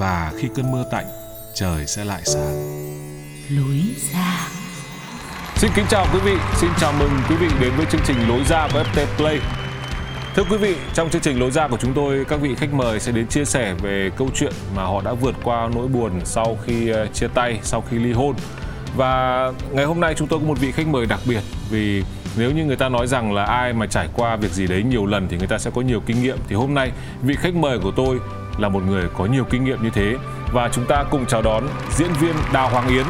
và khi cơn mưa tạnh, trời sẽ lại sáng. lối ra Xin kính chào quý vị, xin chào mừng quý vị đến với chương trình Lối ra của FT Play. Thưa quý vị, trong chương trình Lối ra của chúng tôi, các vị khách mời sẽ đến chia sẻ về câu chuyện mà họ đã vượt qua nỗi buồn sau khi ờ, chia tay, sau khi ly hôn. Và ngày hôm nay chúng tôi có một vị khách mời đặc biệt vì nếu như người ta nói rằng là ai mà trải qua việc gì đấy nhiều lần thì người ta sẽ có nhiều kinh nghiệm thì hôm nay vị khách mời của tôi là một người có nhiều kinh nghiệm như thế. Và chúng ta cùng chào đón diễn viên Đào Hoàng Yến.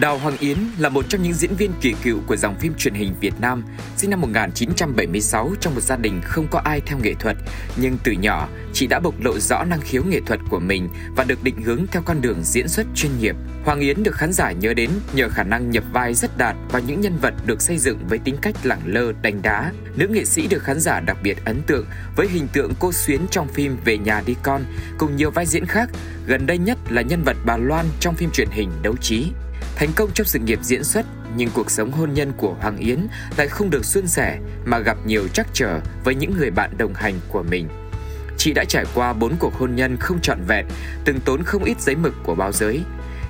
Đào Hoàng Yến là một trong những diễn viên kỳ cựu của dòng phim truyền hình Việt Nam, sinh năm 1976 trong một gia đình không có ai theo nghệ thuật, nhưng từ nhỏ chị đã bộc lộ rõ năng khiếu nghệ thuật của mình và được định hướng theo con đường diễn xuất chuyên nghiệp. Hoàng Yến được khán giả nhớ đến nhờ khả năng nhập vai rất đạt và những nhân vật được xây dựng với tính cách lẳng lơ, đánh đá. Nữ nghệ sĩ được khán giả đặc biệt ấn tượng với hình tượng cô Xuyến trong phim Về nhà đi con, cùng nhiều vai diễn khác, gần đây nhất là nhân vật bà Loan trong phim truyền hình Đấu trí. Thành công trong sự nghiệp diễn xuất, nhưng cuộc sống hôn nhân của Hoàng Yến lại không được suôn sẻ mà gặp nhiều trắc trở với những người bạn đồng hành của mình. Chị đã trải qua bốn cuộc hôn nhân không trọn vẹn, từng tốn không ít giấy mực của báo giới.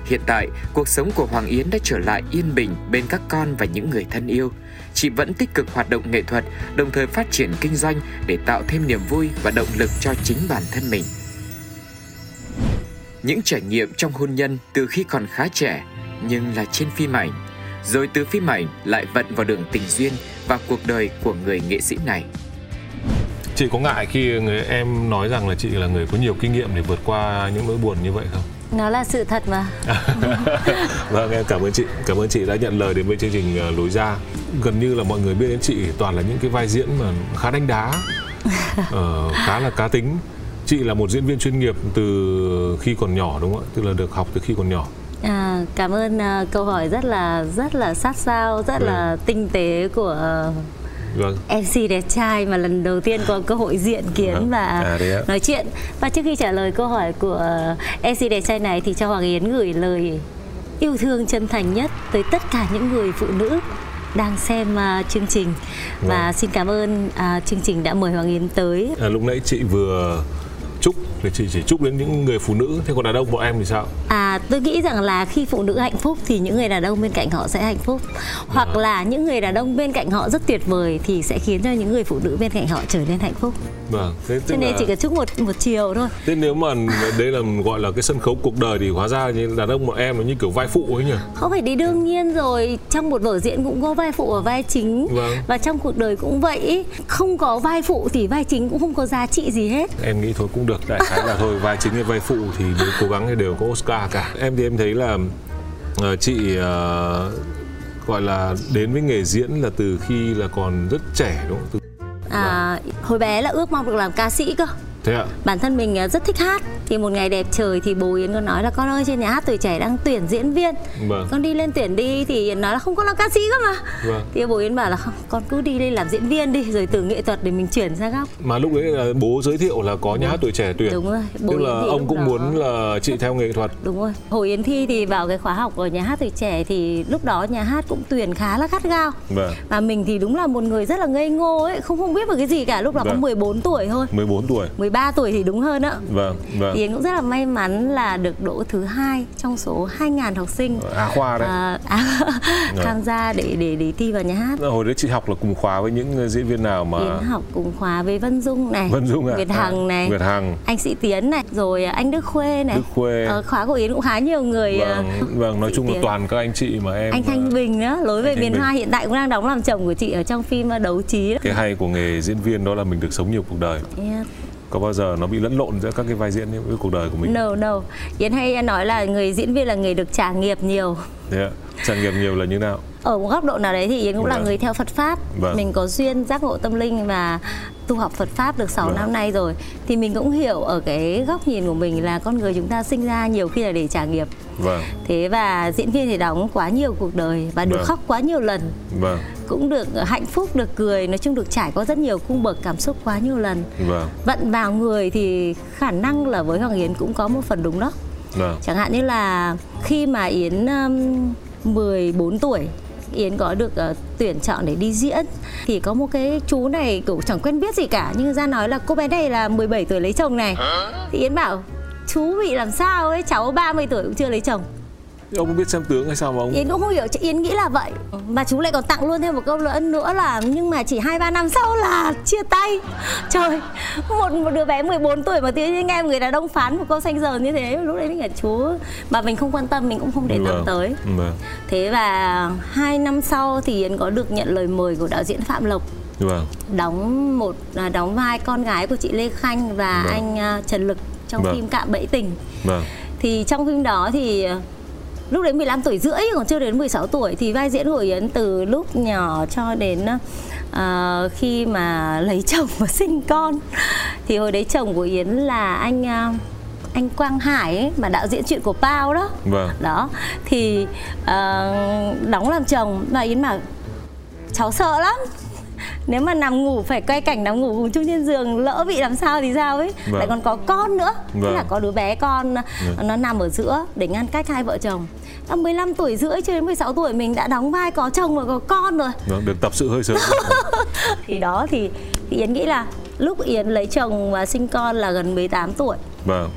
Hiện tại, cuộc sống của Hoàng Yến đã trở lại yên bình bên các con và những người thân yêu. Chị vẫn tích cực hoạt động nghệ thuật, đồng thời phát triển kinh doanh để tạo thêm niềm vui và động lực cho chính bản thân mình. Những trải nghiệm trong hôn nhân từ khi còn khá trẻ nhưng là trên phim ảnh, rồi từ phim ảnh lại vận vào đường tình duyên và cuộc đời của người nghệ sĩ này. Chị có ngại khi người em nói rằng là chị là người có nhiều kinh nghiệm để vượt qua những nỗi buồn như vậy không? Nó là sự thật mà. Vâng, em cảm ơn chị. Cảm ơn chị đã nhận lời đến với chương trình ờ, Lối ra. Gần như là mọi người biết đến chị toàn là những cái vai diễn mà khá đánh đá, ờ, khá là cá tính. Chị là một diễn viên chuyên nghiệp từ khi còn nhỏ đúng không ạ? Tức là được học từ khi còn nhỏ. À, cảm ơn à, câu hỏi rất là rất là sát sao, rất là tinh tế của Vâng. MC đẹp trai mà lần đầu tiên có cơ hội diện kiến Vâng. và À, nói chuyện. Và trước khi trả lời câu hỏi của à, MC đẹp trai này thì cho Hoàng Yến gửi lời yêu thương chân thành nhất tới tất cả những người phụ nữ đang xem à, chương trình và Vâng. xin cảm ơn à, chương trình đã mời Hoàng Yến tới À, lúc nãy chị vừa chúc thì chị chỉ chúc đến những người phụ nữ. Thế còn đàn ông bọn em thì sao? À, tôi nghĩ rằng là khi phụ nữ hạnh phúc thì những người đàn ông bên cạnh họ sẽ hạnh phúc. Hoặc là những người đàn ông bên cạnh họ rất tuyệt vời thì sẽ khiến cho những người phụ nữ bên cạnh họ trở nên hạnh phúc vâng thế cho nên là- chỉ cần chúc một một chiều thôi. Thế nếu mà đấy là gọi là cái sân khấu cuộc đời thì hóa ra như đàn ông bọn em nó như kiểu vai phụ ấy nhỉ? Không phải đi đương nhiên rồi. Trong một vở diễn cũng có vai phụ và vai chính. Vâng. và trong cuộc đời cũng vậy. Không có vai phụ thì vai chính cũng không có giá trị gì hết. Em nghĩ thôi cũng được. Đại khái là thôi vai chính hay vai phụ thì nếu cố gắng thì đều có Oscar cả. Em thì em thấy là ờ, chị ờ, gọi là đến với nghề diễn là từ khi là còn rất trẻ đúng không? Từ à, hồi bé là ước mong được làm ca sĩ cơ thế ạ. Bản thân mình à, rất thích hát. Thì một ngày đẹp trời thì bố Yến có nói là con ơi trên nhà hát tuổi trẻ đang tuyển diễn viên. Vâng. con đi lên tuyển đi. Thì Yến nói là không có làm ca sĩ cơ mà. Vâng. thì bố Yến bảo là không con cứ đi lên làm diễn viên đi rồi từ nghệ thuật để mình chuyển sang góc. Mà lúc đấy là bố giới thiệu là có nhà hát tuổi trẻ tuyển. Đúng rồi, bố tức là Yến ông cũng đó- muốn là chị theo nghệ thuật. Đúng rồi. Hồi Yến thi thì vào cái khóa học ở nhà hát tuổi trẻ thì lúc đó nhà hát cũng tuyển khá là gắt gao. Vâng. Và mình thì đúng là một người rất là ngây ngô ấy không không biết một cái gì cả. Lúc đó có Vâng. 14 tuổi thôi. 14 tuổi. 13 13 tuổi thì đúng hơn ạ vâng vâng thì Yến cũng rất là may mắn là được đỗ thứ hai trong số 2.000 học sinh Á khoa đấy à, à, Vâng. tham gia để để để thi vào nhà hát hồi đấy chị học là cùng khóa với những diễn viên nào mà Yến học cùng khóa với Vân Dung này Vân Dung à? Việt À, Hằng này Việt Hằng anh Sĩ Tiến này rồi anh Đức Khuê này Đức Khuê. Ờ, khóa của Yến cũng khá nhiều người ờ, vâng vâng nói Sĩ chung là Tiến. toàn các anh chị mà em anh Thanh ờ, Bình nữa lối về miền. Hoa hiện tại cũng đang đóng làm chồng của chị ở trong phim ờ, Đấu Trí đó. cái hay của nghề diễn viên đó là mình được sống nhiều cuộc đời Yeah. Có bao giờ nó bị lẫn lộn giữa các cái vai diễn với cuộc đời của mình? No no. Yến hay nói là người diễn viên là người được trải nghiệp nhiều. Thế ạ. Trải nghiệm nhiều là như nào ở một góc độ nào đấy thì Yến cũng là Vâng. người theo Phật pháp. Vâng. mình có duyên giác ngộ tâm linh và tu học Phật pháp được 6 Vâng. năm nay rồi. Thì mình cũng hiểu ở cái góc nhìn của mình là con người chúng ta sinh ra nhiều khi là để trả nghiệp. Vâng. Thế và diễn viên thì đóng quá nhiều cuộc đời và được Vâng. khóc quá nhiều lần. Vâng. Cũng được hạnh phúc được cười nói chung được trải qua rất nhiều cung bậc cảm xúc quá nhiều lần. Vâng. Vận vào người thì khả năng là với Hoàng Yến cũng có một phần đúng đó. Vâng. Chẳng hạn như là khi mà Yến um, 14 tuổi Yến có được ờ, tuyển chọn để đi diễn. Thì có một cái chú này cũng chẳng quen biết gì cả nhưng ra nói là cô bé này là 17 tuổi lấy chồng này. Thì Yến bảo chú bị làm sao ấy? Cháu 30 tuổi cũng chưa lấy chồng ông có biết xem tướng hay sao mà ông Yến cũng không hiểu Yến nghĩ là vậy. Và chú lại còn tặng luôn thêm một câu nữa nữa là Nhưng mà chỉ 2-3 năm sau là chia tay. Trời Một, một đứa bé 14 tuổi mà tự nhiên nghe người đàn ông phán một câu xanh giờ như thế Lúc đấy mình là chú Mà mình không quan tâm mình cũng không để tâm Vâng. tới. vâng. Thế và hai năm sau thì Yến có được nhận lời mời của đạo diễn Phạm Lộc. Vâng. Đóng một à, đóng vai con gái của chị Lê Khanh và Vâng. anh à, Trần Lực trong Vâng. phim Cạm Bẫy Tình. Vâng. Thì trong phim đó thì lúc đấy 15 tuổi rưỡi còn chưa đến 16 tuổi thì vai diễn của Yến từ lúc nhỏ cho đến ờ, khi mà lấy chồng và sinh con. Thì hồi đấy chồng của Yến là anh ờ, anh Quang Hải ấy, mà đạo diễn chuyện của Pao đó. Vâng. Đó thì ờ, đóng làm chồng. Và Yến bảo cháu sợ lắm nếu mà nằm ngủ phải quay cảnh nằm ngủ cùng chung trên giường lỡ bị làm sao thì sao ấy. Vâng. lại còn có con nữa. Vâng. là có đứa bé con nó nằm ở giữa để ngăn cách hai vợ chồng. À, 15 tuổi rưỡi cho đến 16 tuổi mình đã đóng vai có chồng và có con rồi. Vâng được tập sự hơi sớm. Thì đó thì, thì Yến nghĩ là lúc Yến lấy chồng và sinh con là gần 18 tuổi. Vâng.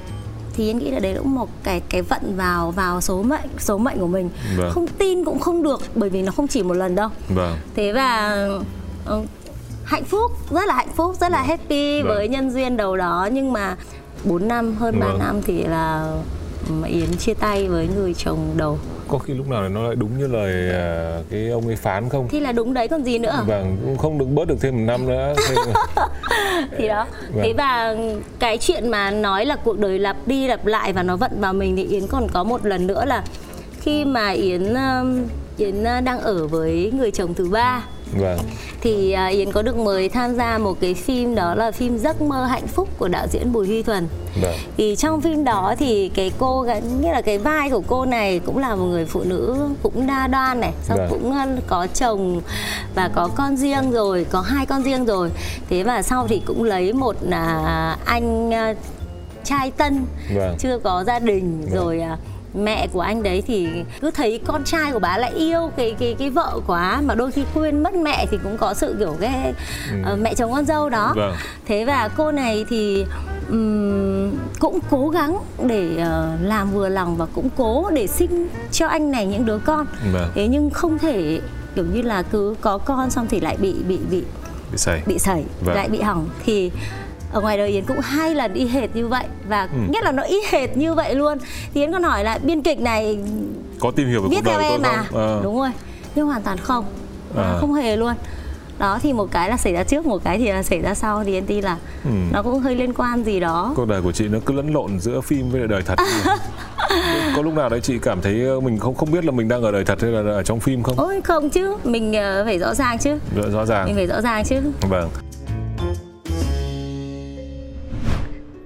Thì Yến nghĩ là đấy cũng một cái cái vận vào vào số mệnh số mệnh của mình. Vâng. không tin cũng không được bởi vì nó không chỉ một lần đâu. Vâng. Thế và ờ, hạnh phúc rất là hạnh phúc rất là happy Vâng. với nhân duyên đầu đó. Nhưng mà 4 năm hơn 3 Vâng. năm thì là Yến chia tay với người chồng đầu. Có khi lúc nào nó lại đúng như lời à, cái ông ấy phán không? Thì là đúng đấy còn gì nữa? Vâng cũng không được bớt được thêm một năm nữa. Thêm- thì đó. Vâng. thế và cái chuyện mà nói là cuộc đời lặp đi lặp lại và nó vận vào mình thì Yến còn có một lần nữa là khi mà Yến Yến đang ở với người chồng thứ ba vâng thì à, Yến có được mời tham gia một cái phim đó là phim Giấc mơ hạnh phúc của đạo diễn Bùi Huy Thuần. vâng Thì trong phim đó thì cái cô nghĩa là cái vai của cô này cũng là một người phụ nữ cũng đa đoan này, xong Vâng. cũng có chồng và có con riêng rồi, có hai con riêng rồi. Thế và sau thì cũng lấy một à, anh à, trai tân Vâng. chưa có gia đình rồi à, mẹ của anh đấy thì cứ thấy con trai của bà lại yêu cái cái cái vợ quá mà đôi khi quên mất mẹ thì cũng có sự kiểu cái ờ, mẹ chồng con dâu đó Vâng. thế và cô này thì ừm, cũng cố gắng để ờ, làm vừa lòng và cũng cố để sinh cho anh này những đứa con Vâng. thế nhưng không thể kiểu như là cứ có con xong thì lại bị bị bị bị sảy bị sảy Vâng. lại bị hỏng thì ở ngoài đời Yến cũng hai lần y hệt như vậy và Ừ. nhất là nó y hệt như vậy luôn. Thì Yến còn hỏi là biên kịch này có tìm hiểu về viết cuộc đời theo em à? Ờ. đúng rồi. Nhưng hoàn toàn không. À. không hề luôn. Đó thì một cái là xảy ra trước một cái thì là xảy ra sau. Thì Yến tin là Ừ. nó cũng hơi liên quan gì đó. Cuộc đời của chị nó cứ lẫn lộn giữa phim với đời thật. Có lúc nào đấy chị cảm thấy ờ, mình không không biết là mình đang ở đời thật hay là ở trong phim không? Ôi không chứ. Mình ờ, phải rõ ràng chứ. Rõ rõ mình ràng phải rõ ràng chứ. Vâng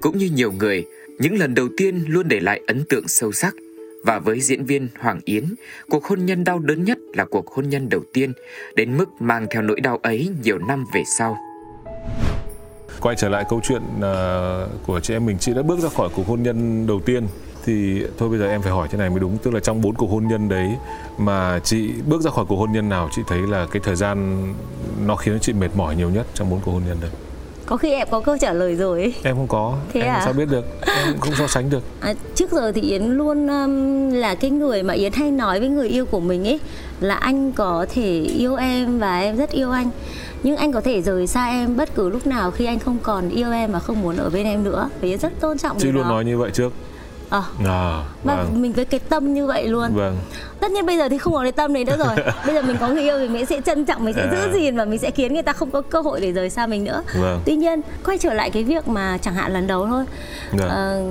Cũng như nhiều người, những lần đầu tiên luôn để lại ấn tượng sâu sắc. Và với diễn viên Hoàng Yến, cuộc hôn nhân đau đớn nhất là cuộc hôn nhân đầu tiên, đến mức mang theo nỗi đau ấy nhiều năm về sau. quay trở lại câu chuyện à, của chị em mình chị đã bước ra khỏi cuộc hôn nhân đầu tiên thì thôi bây giờ em phải hỏi thế này mới đúng tức là trong bốn cuộc hôn nhân đấy mà chị bước ra khỏi cuộc hôn nhân nào chị thấy là cái thời gian nó khiến chị mệt mỏi nhiều nhất trong bốn cuộc hôn nhân đấy có khi em có câu trả lời rồi. Ấy. em không có Thế em à? sao biết được em không so sánh được. À, trước giờ thì Yến luôn um, là cái người mà Yến hay nói với người yêu của mình ấy là anh có thể yêu em và em rất yêu anh. Nhưng anh có thể rời xa em bất cứ lúc nào khi anh không còn yêu em và không muốn ở bên em nữa. Và Yến rất tôn trọng chị luôn đó. nói như vậy trước Ờ, à và vâng. mình với cái tâm như vậy luôn. Vâng. Tất nhiên bây giờ thì không còn cái tâm đấy nữa rồi. Bây giờ mình có người yêu thì mình sẽ trân trọng mình sẽ À. giữ gìn và mình sẽ khiến người ta không có cơ hội để rời xa mình nữa. Vâng. tuy nhiên quay trở lại cái việc mà chẳng hạn lần đầu thôi. Vâng. Ờ,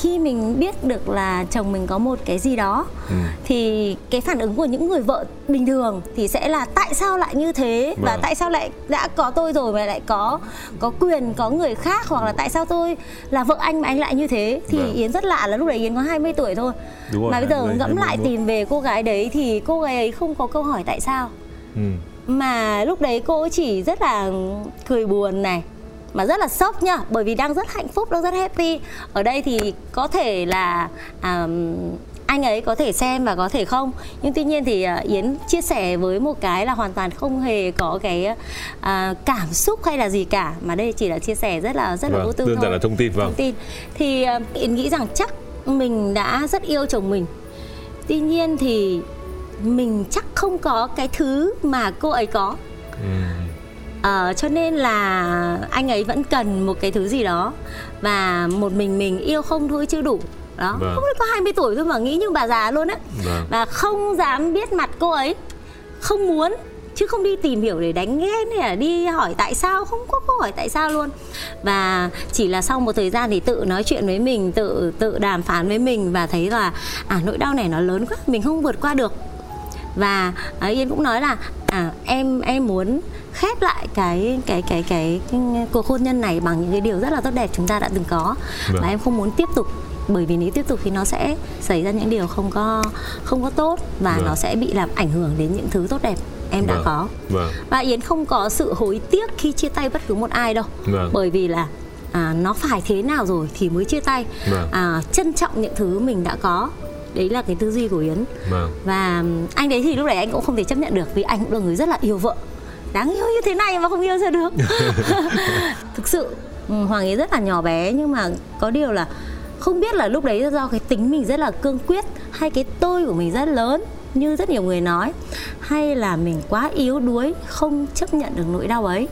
khi mình biết được là chồng mình có một cái gì đó Ừ. thì cái phản ứng của những người vợ bình thường thì sẽ là tại sao lại như thế và Vâng. tại sao lại đã có tôi rồi mà lại có có quyền có người khác hoặc là tại sao tôi là vợ anh mà anh lại như thế thì Vâng. Yến rất lạ là lúc đấy Yến có 20 tuổi thôi Đúng rồi, mà bây giờ 20, ngẫm lại 21. tìm về cô gái đấy thì cô gái ấy không có câu hỏi tại sao ừ. mà lúc đấy cô chỉ rất là cười buồn này mà rất là sốc nhá bởi vì đang rất hạnh phúc đang rất happy. Ở đây thì có thể là à, anh ấy có thể xem và có thể không. Nhưng tuy nhiên thì à, yến chia sẻ với một cái là hoàn toàn không hề có cái à, cảm xúc hay là gì cả. Mà đây chỉ là chia sẻ rất là rất là Vâng, vô tư đơn giản là thông tin, vâng. thông tin. Thì à, yến nghĩ rằng chắc mình đã rất yêu chồng mình. Tuy nhiên thì mình chắc không có cái thứ mà cô ấy có. Ừ. Ờ, cho nên là anh ấy vẫn cần một cái thứ gì đó và một mình mình yêu không thôi chưa đủ. Đó Vâng. không có 20 tuổi thôi mà nghĩ như bà già luôn á. Vâng. và không dám biết mặt cô ấy. Không muốn chứ không đi tìm hiểu để đánh ghen hay là đi hỏi tại sao. Không có câu hỏi tại sao luôn. Và chỉ là sau một thời gian thì tự nói chuyện với mình tự tự đàm phán với mình và thấy là à nỗi đau này nó lớn quá mình không vượt qua được. Và à, Yên cũng nói là à em em muốn khép lại cái cái cái cái, cái cuộc hôn nhân này bằng những cái điều rất là tốt đẹp chúng ta đã từng có Vâng. và em không muốn tiếp tục bởi vì nếu tiếp tục thì nó sẽ xảy ra những điều không có không có tốt và Vâng. nó sẽ bị làm ảnh hưởng đến những thứ tốt đẹp em đã Vâng. có Vâng. và Yến không có sự hối tiếc khi chia tay bất cứ một ai đâu Vâng. bởi vì là à, nó phải thế nào rồi thì mới chia tay Vâng. à, trân trọng những thứ mình đã có đấy là cái tư duy của Yến Vâng. và anh đấy thì lúc đấy anh cũng không thể chấp nhận được vì anh cũng là người rất là yêu vợ đáng yêu như thế này mà không yêu sao được. Thực sự ừ, hoàng ấy rất là nhỏ bé nhưng mà có điều là không biết là lúc đấy do cái tính mình rất là cương quyết hay cái tôi của mình rất lớn như rất nhiều người nói hay là mình quá yếu đuối không chấp nhận được nỗi đau ấy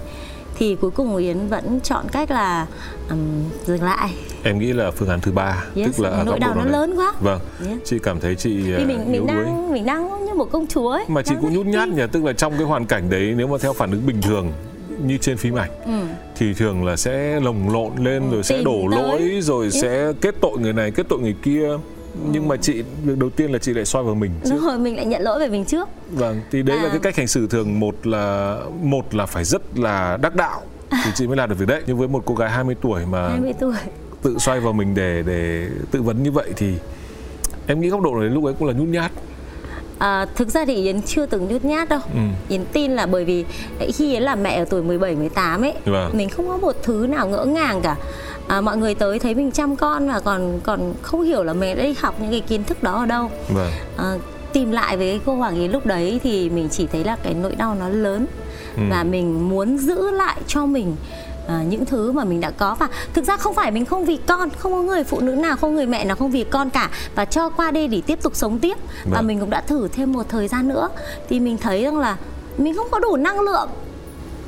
thì cuối cùng Yến vẫn chọn cách là ừm, dừng lại Em nghĩ là phương án thứ ba Yes, tức là nỗi đau nó này. lớn quá. Vâng. Yes. Chị cảm thấy chị à, mình yếu mình đuối. đang mình đang như một công chúa ấy mà chị đang cũng nhút nhát nhỉ tức là trong cái hoàn cảnh đấy nếu mà theo phản ứng bình thường như trên phim ảnh Ừ. thì thường là sẽ lồng lộn lên rồi sẽ đổ tới. lỗi rồi Yes. sẽ kết tội người này kết tội người kia nhưng mà chị việc đầu tiên là chị lại soi vào mình trước. Đúng rồi mình lại nhận lỗi về mình trước. Vâng thì đấy là À. cái cách hành xử thường. Một là một là phải rất là đắc đạo thì chị mới làm được việc đấy. Nhưng với một cô gái 20 tuổi mà 20 tuổi. tự xoay vào mình để để tự vấn như vậy thì em nghĩ góc độ này lúc ấy cũng là nhút nhát. À, thực ra thì Yến chưa từng nhút nhát đâu. Ừ. Yến tin là bởi vì khi Yến là mẹ ở tuổi 17, 18 ấy Vâng. Mình không có một thứ nào ngỡ ngàng cả à, Mọi người tới thấy mình chăm con và còn còn không hiểu là mình đã đi học những cái kiến thức đó ở đâu. Vâng. À, Tìm lại với cô Hoàng Yến lúc đấy thì mình chỉ thấy là cái nỗi đau nó lớn Ừ. Và mình muốn giữ lại cho mình à, những thứ mà mình đã có. Và thực ra không phải mình không vì con không có người phụ nữ nào không người mẹ nào không vì con cả. Và cho qua đây để tiếp tục sống tiếp. Và Vâng. mình cũng đã thử thêm một thời gian nữa. Thì mình thấy rằng là mình không có đủ năng lượng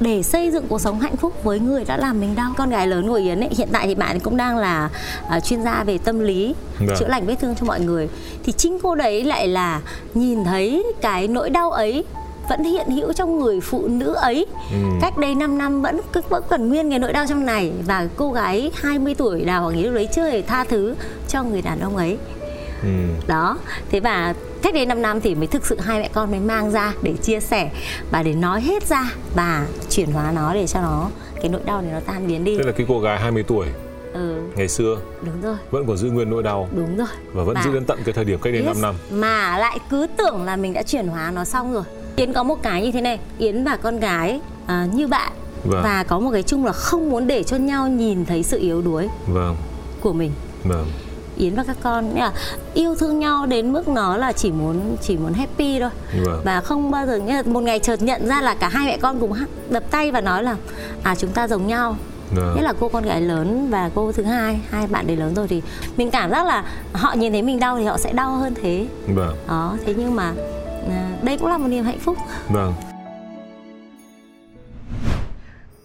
để xây dựng cuộc sống hạnh phúc với người đã làm mình đau. Con gái lớn của Yến ấy hiện tại thì bạn cũng đang là à, chuyên gia về tâm lý Vâng. chữa lành vết thương cho mọi người. Thì chính cô đấy lại là nhìn thấy cái nỗi đau ấy vẫn hiện hữu trong người phụ nữ ấy. Ừ. cách đây 5 năm vẫn vẫn còn nguyên cái nỗi đau trong này. Và cô gái 20 tuổi đào hoàng ý lúc đấy chưa hề tha thứ cho người đàn ông ấy ừ. đó thế và cách đây 5 năm thì mới thực sự hai mẹ con mới mang ra để chia sẻ và để nói hết ra và chuyển hóa nó để cho nó cái nỗi đau này nó tan biến đi. Tức là cái cô gái 20 tuổi ừ. ngày xưa đúng rồi. vẫn còn giữ nguyên nỗi đau đúng rồi. và vẫn giữ đến tận cái thời điểm cách đây 5 Yes, năm. mà lại cứ tưởng là mình đã chuyển hóa nó xong rồi. Yến có một cái như thế này Yến và con gái à, như bạn. Vâng. và có một cái chung là không muốn để cho nhau nhìn thấy sự yếu đuối vâng. của mình. Vâng Yến và các con nghĩa là yêu thương nhau đến mức nó là chỉ muốn chỉ muốn happy thôi Vâng. và không bao giờ nghĩa là một ngày chợt nhận ra là cả hai mẹ con cùng đập tay và nói là à chúng ta giống nhau Vâng. Nhất là cô con gái lớn và cô thứ hai hai bạn đấy lớn rồi thì mình cảm giác là họ nhìn thấy mình đau thì họ sẽ đau hơn thế Vâng. đó thế nhưng mà à, đây cũng là một niềm hạnh phúc Vâng.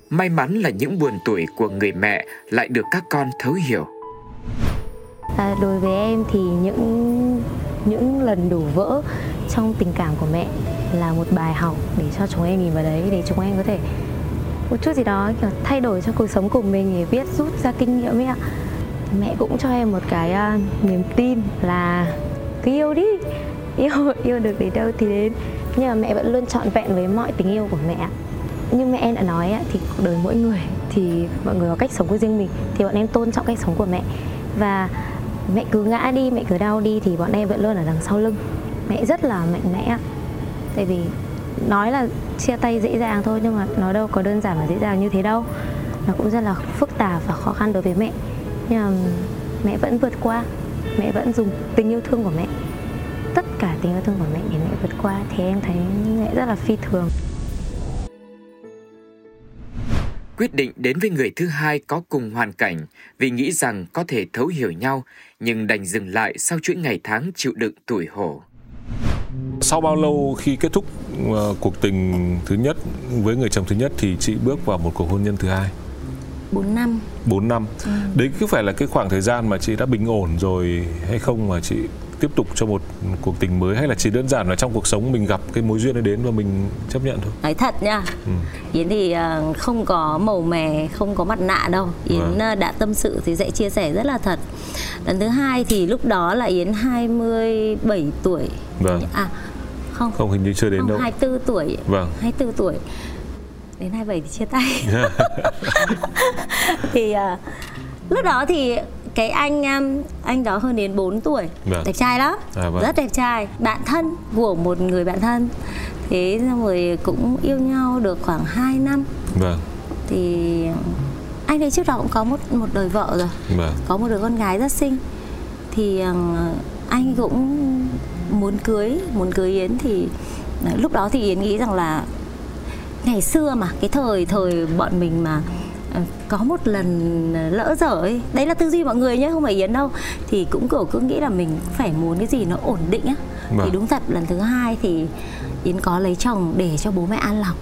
May mắn là những buồn tuổi của người mẹ lại được các con thấu hiểu. À, đối với em thì những những lần đổ vỡ trong tình cảm của mẹ là một bài học để cho chúng em nhìn vào đấy để chúng em có thể một chút gì đó kiểu thay đổi cho cuộc sống của mình để biết rút ra kinh nghiệm ấy ạ. Mẹ cũng cho em một cái uh, niềm tin là cứ yêu đi, yêu yêu được đến đâu thì đến. Nhưng mà mẹ vẫn luôn trọn vẹn với mọi tình yêu của mẹ. nhưng mẹ em đã nói thì cuộc đời mỗi người thì mọi người có cách sống của riêng mình thì bọn em tôn trọng cách sống của mẹ và mẹ cứ ngã đi, mẹ cứ đau đi thì bọn em vẫn luôn ở đằng sau lưng. Mẹ rất là mạnh mẽ tại vì nói là chia tay dễ dàng thôi nhưng mà nó đâu có đơn giản và dễ dàng như thế đâu. Nó cũng rất là phức tạp và khó khăn đối với mẹ. Nhưng mà mẹ vẫn vượt qua. Mẹ vẫn dùng tình yêu thương của mẹ. Tất cả tình yêu thương của mẹ để mẹ vượt qua. Thì em thấy mẹ rất là phi thường. Quyết định đến với người thứ hai có cùng hoàn cảnh vì nghĩ rằng có thể thấu hiểu nhau nhưng đành dừng lại sau chuỗi ngày tháng chịu đựng tuổi hổ. Sau bao lâu khi kết thúc ờ, cuộc tình thứ nhất với người chồng thứ nhất thì chị bước vào một cuộc hôn nhân thứ hai? 4 năm 4 năm. Ừ. Đấy có phải là cái khoảng thời gian mà chị đã bình ổn rồi hay không mà chị tiếp tục cho một cuộc tình mới hay là chỉ đơn giản là trong cuộc sống mình gặp cái mối duyên ấy đến và mình chấp nhận thôi? nói thật nha Ừ. Yến thì ờ, không có màu mè không có mặt nạ đâu Yến ờ, đã tâm sự thì sẽ chia sẻ rất là thật lần thứ hai thì lúc đó là Yến 27 tuổi Vâng. à không Không hình như chưa đến không đâu. 24 tuổi Vâng. 24 tuổi đến 27 thì chia tay thì à, lúc đó thì cái anh um, anh đó hơn đến 4 tuổi Vâng. đẹp trai lắm À, vâng. rất đẹp trai bạn thân của một người bạn thân thế xong rồi cũng yêu nhau được khoảng 2 năm Vâng. thì anh ấy trước đó cũng có một một đời vợ rồi Vâng. có một đứa con gái rất xinh thì ờ, anh cũng muốn cưới muốn cưới Yến thì lúc đó thì Yến nghĩ rằng là ngày xưa mà cái thời thời bọn mình mà có một lần lỡ dở ấy đấy là tư duy mọi người nhé không phải Yến đâu thì cũng kiểu cứ nghĩ là mình phải muốn cái gì nó ổn định á Vâng. thì đúng thật lần thứ hai thì Yến có lấy chồng để cho bố mẹ an lòng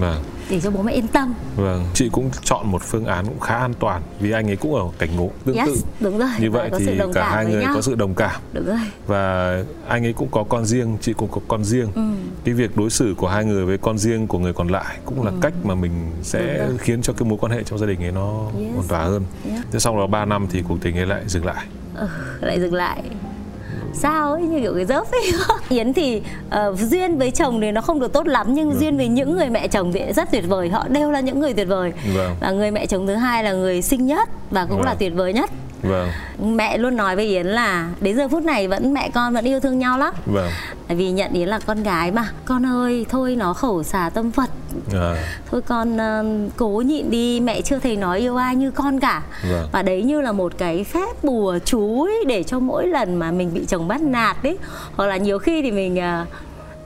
Vâng. Để cho bố mẹ yên tâm Vâng, chị cũng chọn một phương án cũng khá an toàn vì anh ấy cũng ở cảnh ngộ tương yes tự. đúng rồi Như vậy thì cả hai người nhau. có sự đồng cảm đúng rồi và anh ấy cũng có con riêng, chị cũng có con riêng. Ừ. Cái việc đối xử của hai người với con riêng của người còn lại cũng là cách mà mình sẽ khiến cho cái mối quan hệ trong gia đình ấy nó Yes. ổn thỏa hơn. Yeah. Thế sau đó 3 năm thì cuộc tình ấy lại dừng lại. Ờ, lại dừng lại sao ấy như kiểu cái dớp ấy. Yến thì ờ, duyên với chồng thì nó không được tốt lắm nhưng duyên với những người mẹ chồng thì rất tuyệt vời. Họ đều là những người tuyệt vời. Vâng. và người mẹ chồng thứ hai là người xinh nhất và cũng là Vâng. tuyệt vời nhất Vâng, mẹ luôn nói với Yến là đến giờ phút này vẫn mẹ con vẫn yêu thương nhau lắm. Vâng. Tại vì nhận Yến là con gái mà. Con ơi thôi nó khẩu xà tâm Phật. À, thôi con ờ, cố nhịn đi mẹ chưa thấy nói yêu ai như con cả. Vâng. và đấy như là một cái phép bùa chú ấy để cho mỗi lần mà mình bị chồng bắt nạt ấy hoặc là nhiều khi thì mình à,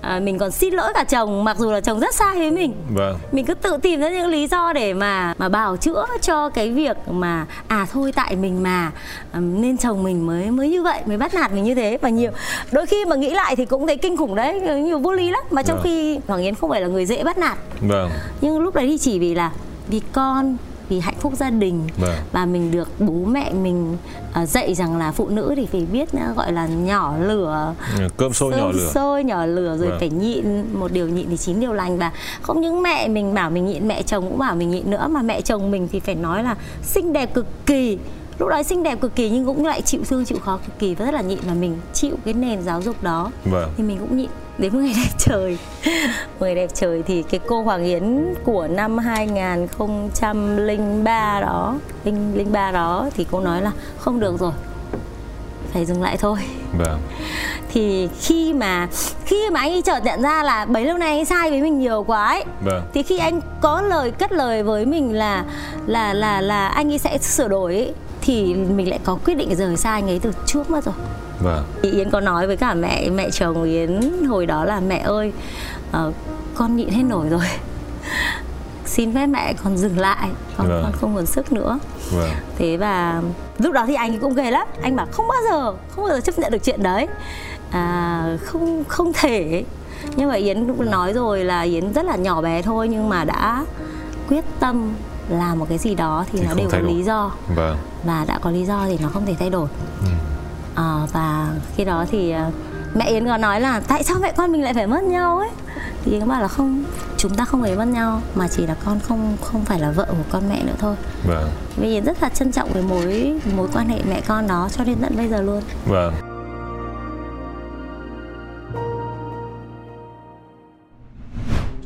à, mình còn xin lỗi cả chồng mặc dù là chồng rất sai với mình vâng. mình cứ tự tìm ra những lý do để mà mà bào chữa cho cái việc mà à thôi tại mình mà à, nên chồng mình mới mới như vậy mới bắt nạt mình như thế và nhiều đôi khi mà nghĩ lại thì cũng thấy kinh khủng đấy nhiều vô lý lắm mà trong Vâng. khi Hoàng Yến không phải là người dễ bắt nạt Vâng. nhưng lúc đấy thì chỉ vì là vì con vì hạnh phúc gia đình Vâng. và mình được bố mẹ mình à, dạy rằng là phụ nữ thì phải biết à, gọi là nhỏ lửa Cơm sôi nhỏ lửa. sôi nhỏ lửa rồi Vâng. phải nhịn một điều nhịn thì chín điều lành và không những mẹ mình bảo mình nhịn mẹ chồng cũng bảo mình nhịn nữa mà mẹ chồng mình thì phải nói là xinh đẹp cực kỳ lúc đó xinh đẹp cực kỳ nhưng cũng lại chịu thương chịu khó cực kỳ và rất là nhịn và mình chịu cái nền giáo dục đó Vâng. thì mình cũng nhịn đến một ngày đẹp trời. Một ngày đẹp trời thì cái cô Hoàng Yến của năm 2003 đó linh linh ba đó thì cô nói là không được rồi phải dừng lại thôi. Vâng. Thì khi mà khi mà anh ấy chợt nhận ra là bấy lâu nay anh sai với mình nhiều quá ấy vâng. thì khi anh có lời cất lời với mình là là là là anh ấy sẽ sửa đổi ấy, thì mình lại có quyết định rời xa anh ấy từ trước mất rồi vâng. Thì Yến có nói với cả mẹ mẹ chồng Yến hồi đó là mẹ ơi ờ, con nhịn hết nổi rồi. Xin phép mẹ con dừng lại con Vâng. con không còn sức nữa. Vâng. Thế và lúc đó thì anh cũng ghê lắm. Anh bảo không bao giờ không bao giờ chấp nhận được chuyện đấy. À, không không thể. Nhưng mà yến cũng nói rồi là yến rất là nhỏ bé thôi nhưng mà đã quyết tâm làm một cái gì đó thì, Thì nó đều có lý do. Vâng. Và đã có lý do thì nó không thể thay đổi. Ừ. à, và khi đó thì à, mẹ yến có nói là tại sao mẹ con mình lại phải mất nhau ấy? Thì yến có bảo là không chúng ta không phải mất nhau mà chỉ là con không không phải là vợ của con mẹ nữa thôi. Vâng. Vì Yến rất là trân trọng cái mối mối quan hệ mẹ con đó cho đến tận bây giờ luôn. Vâng.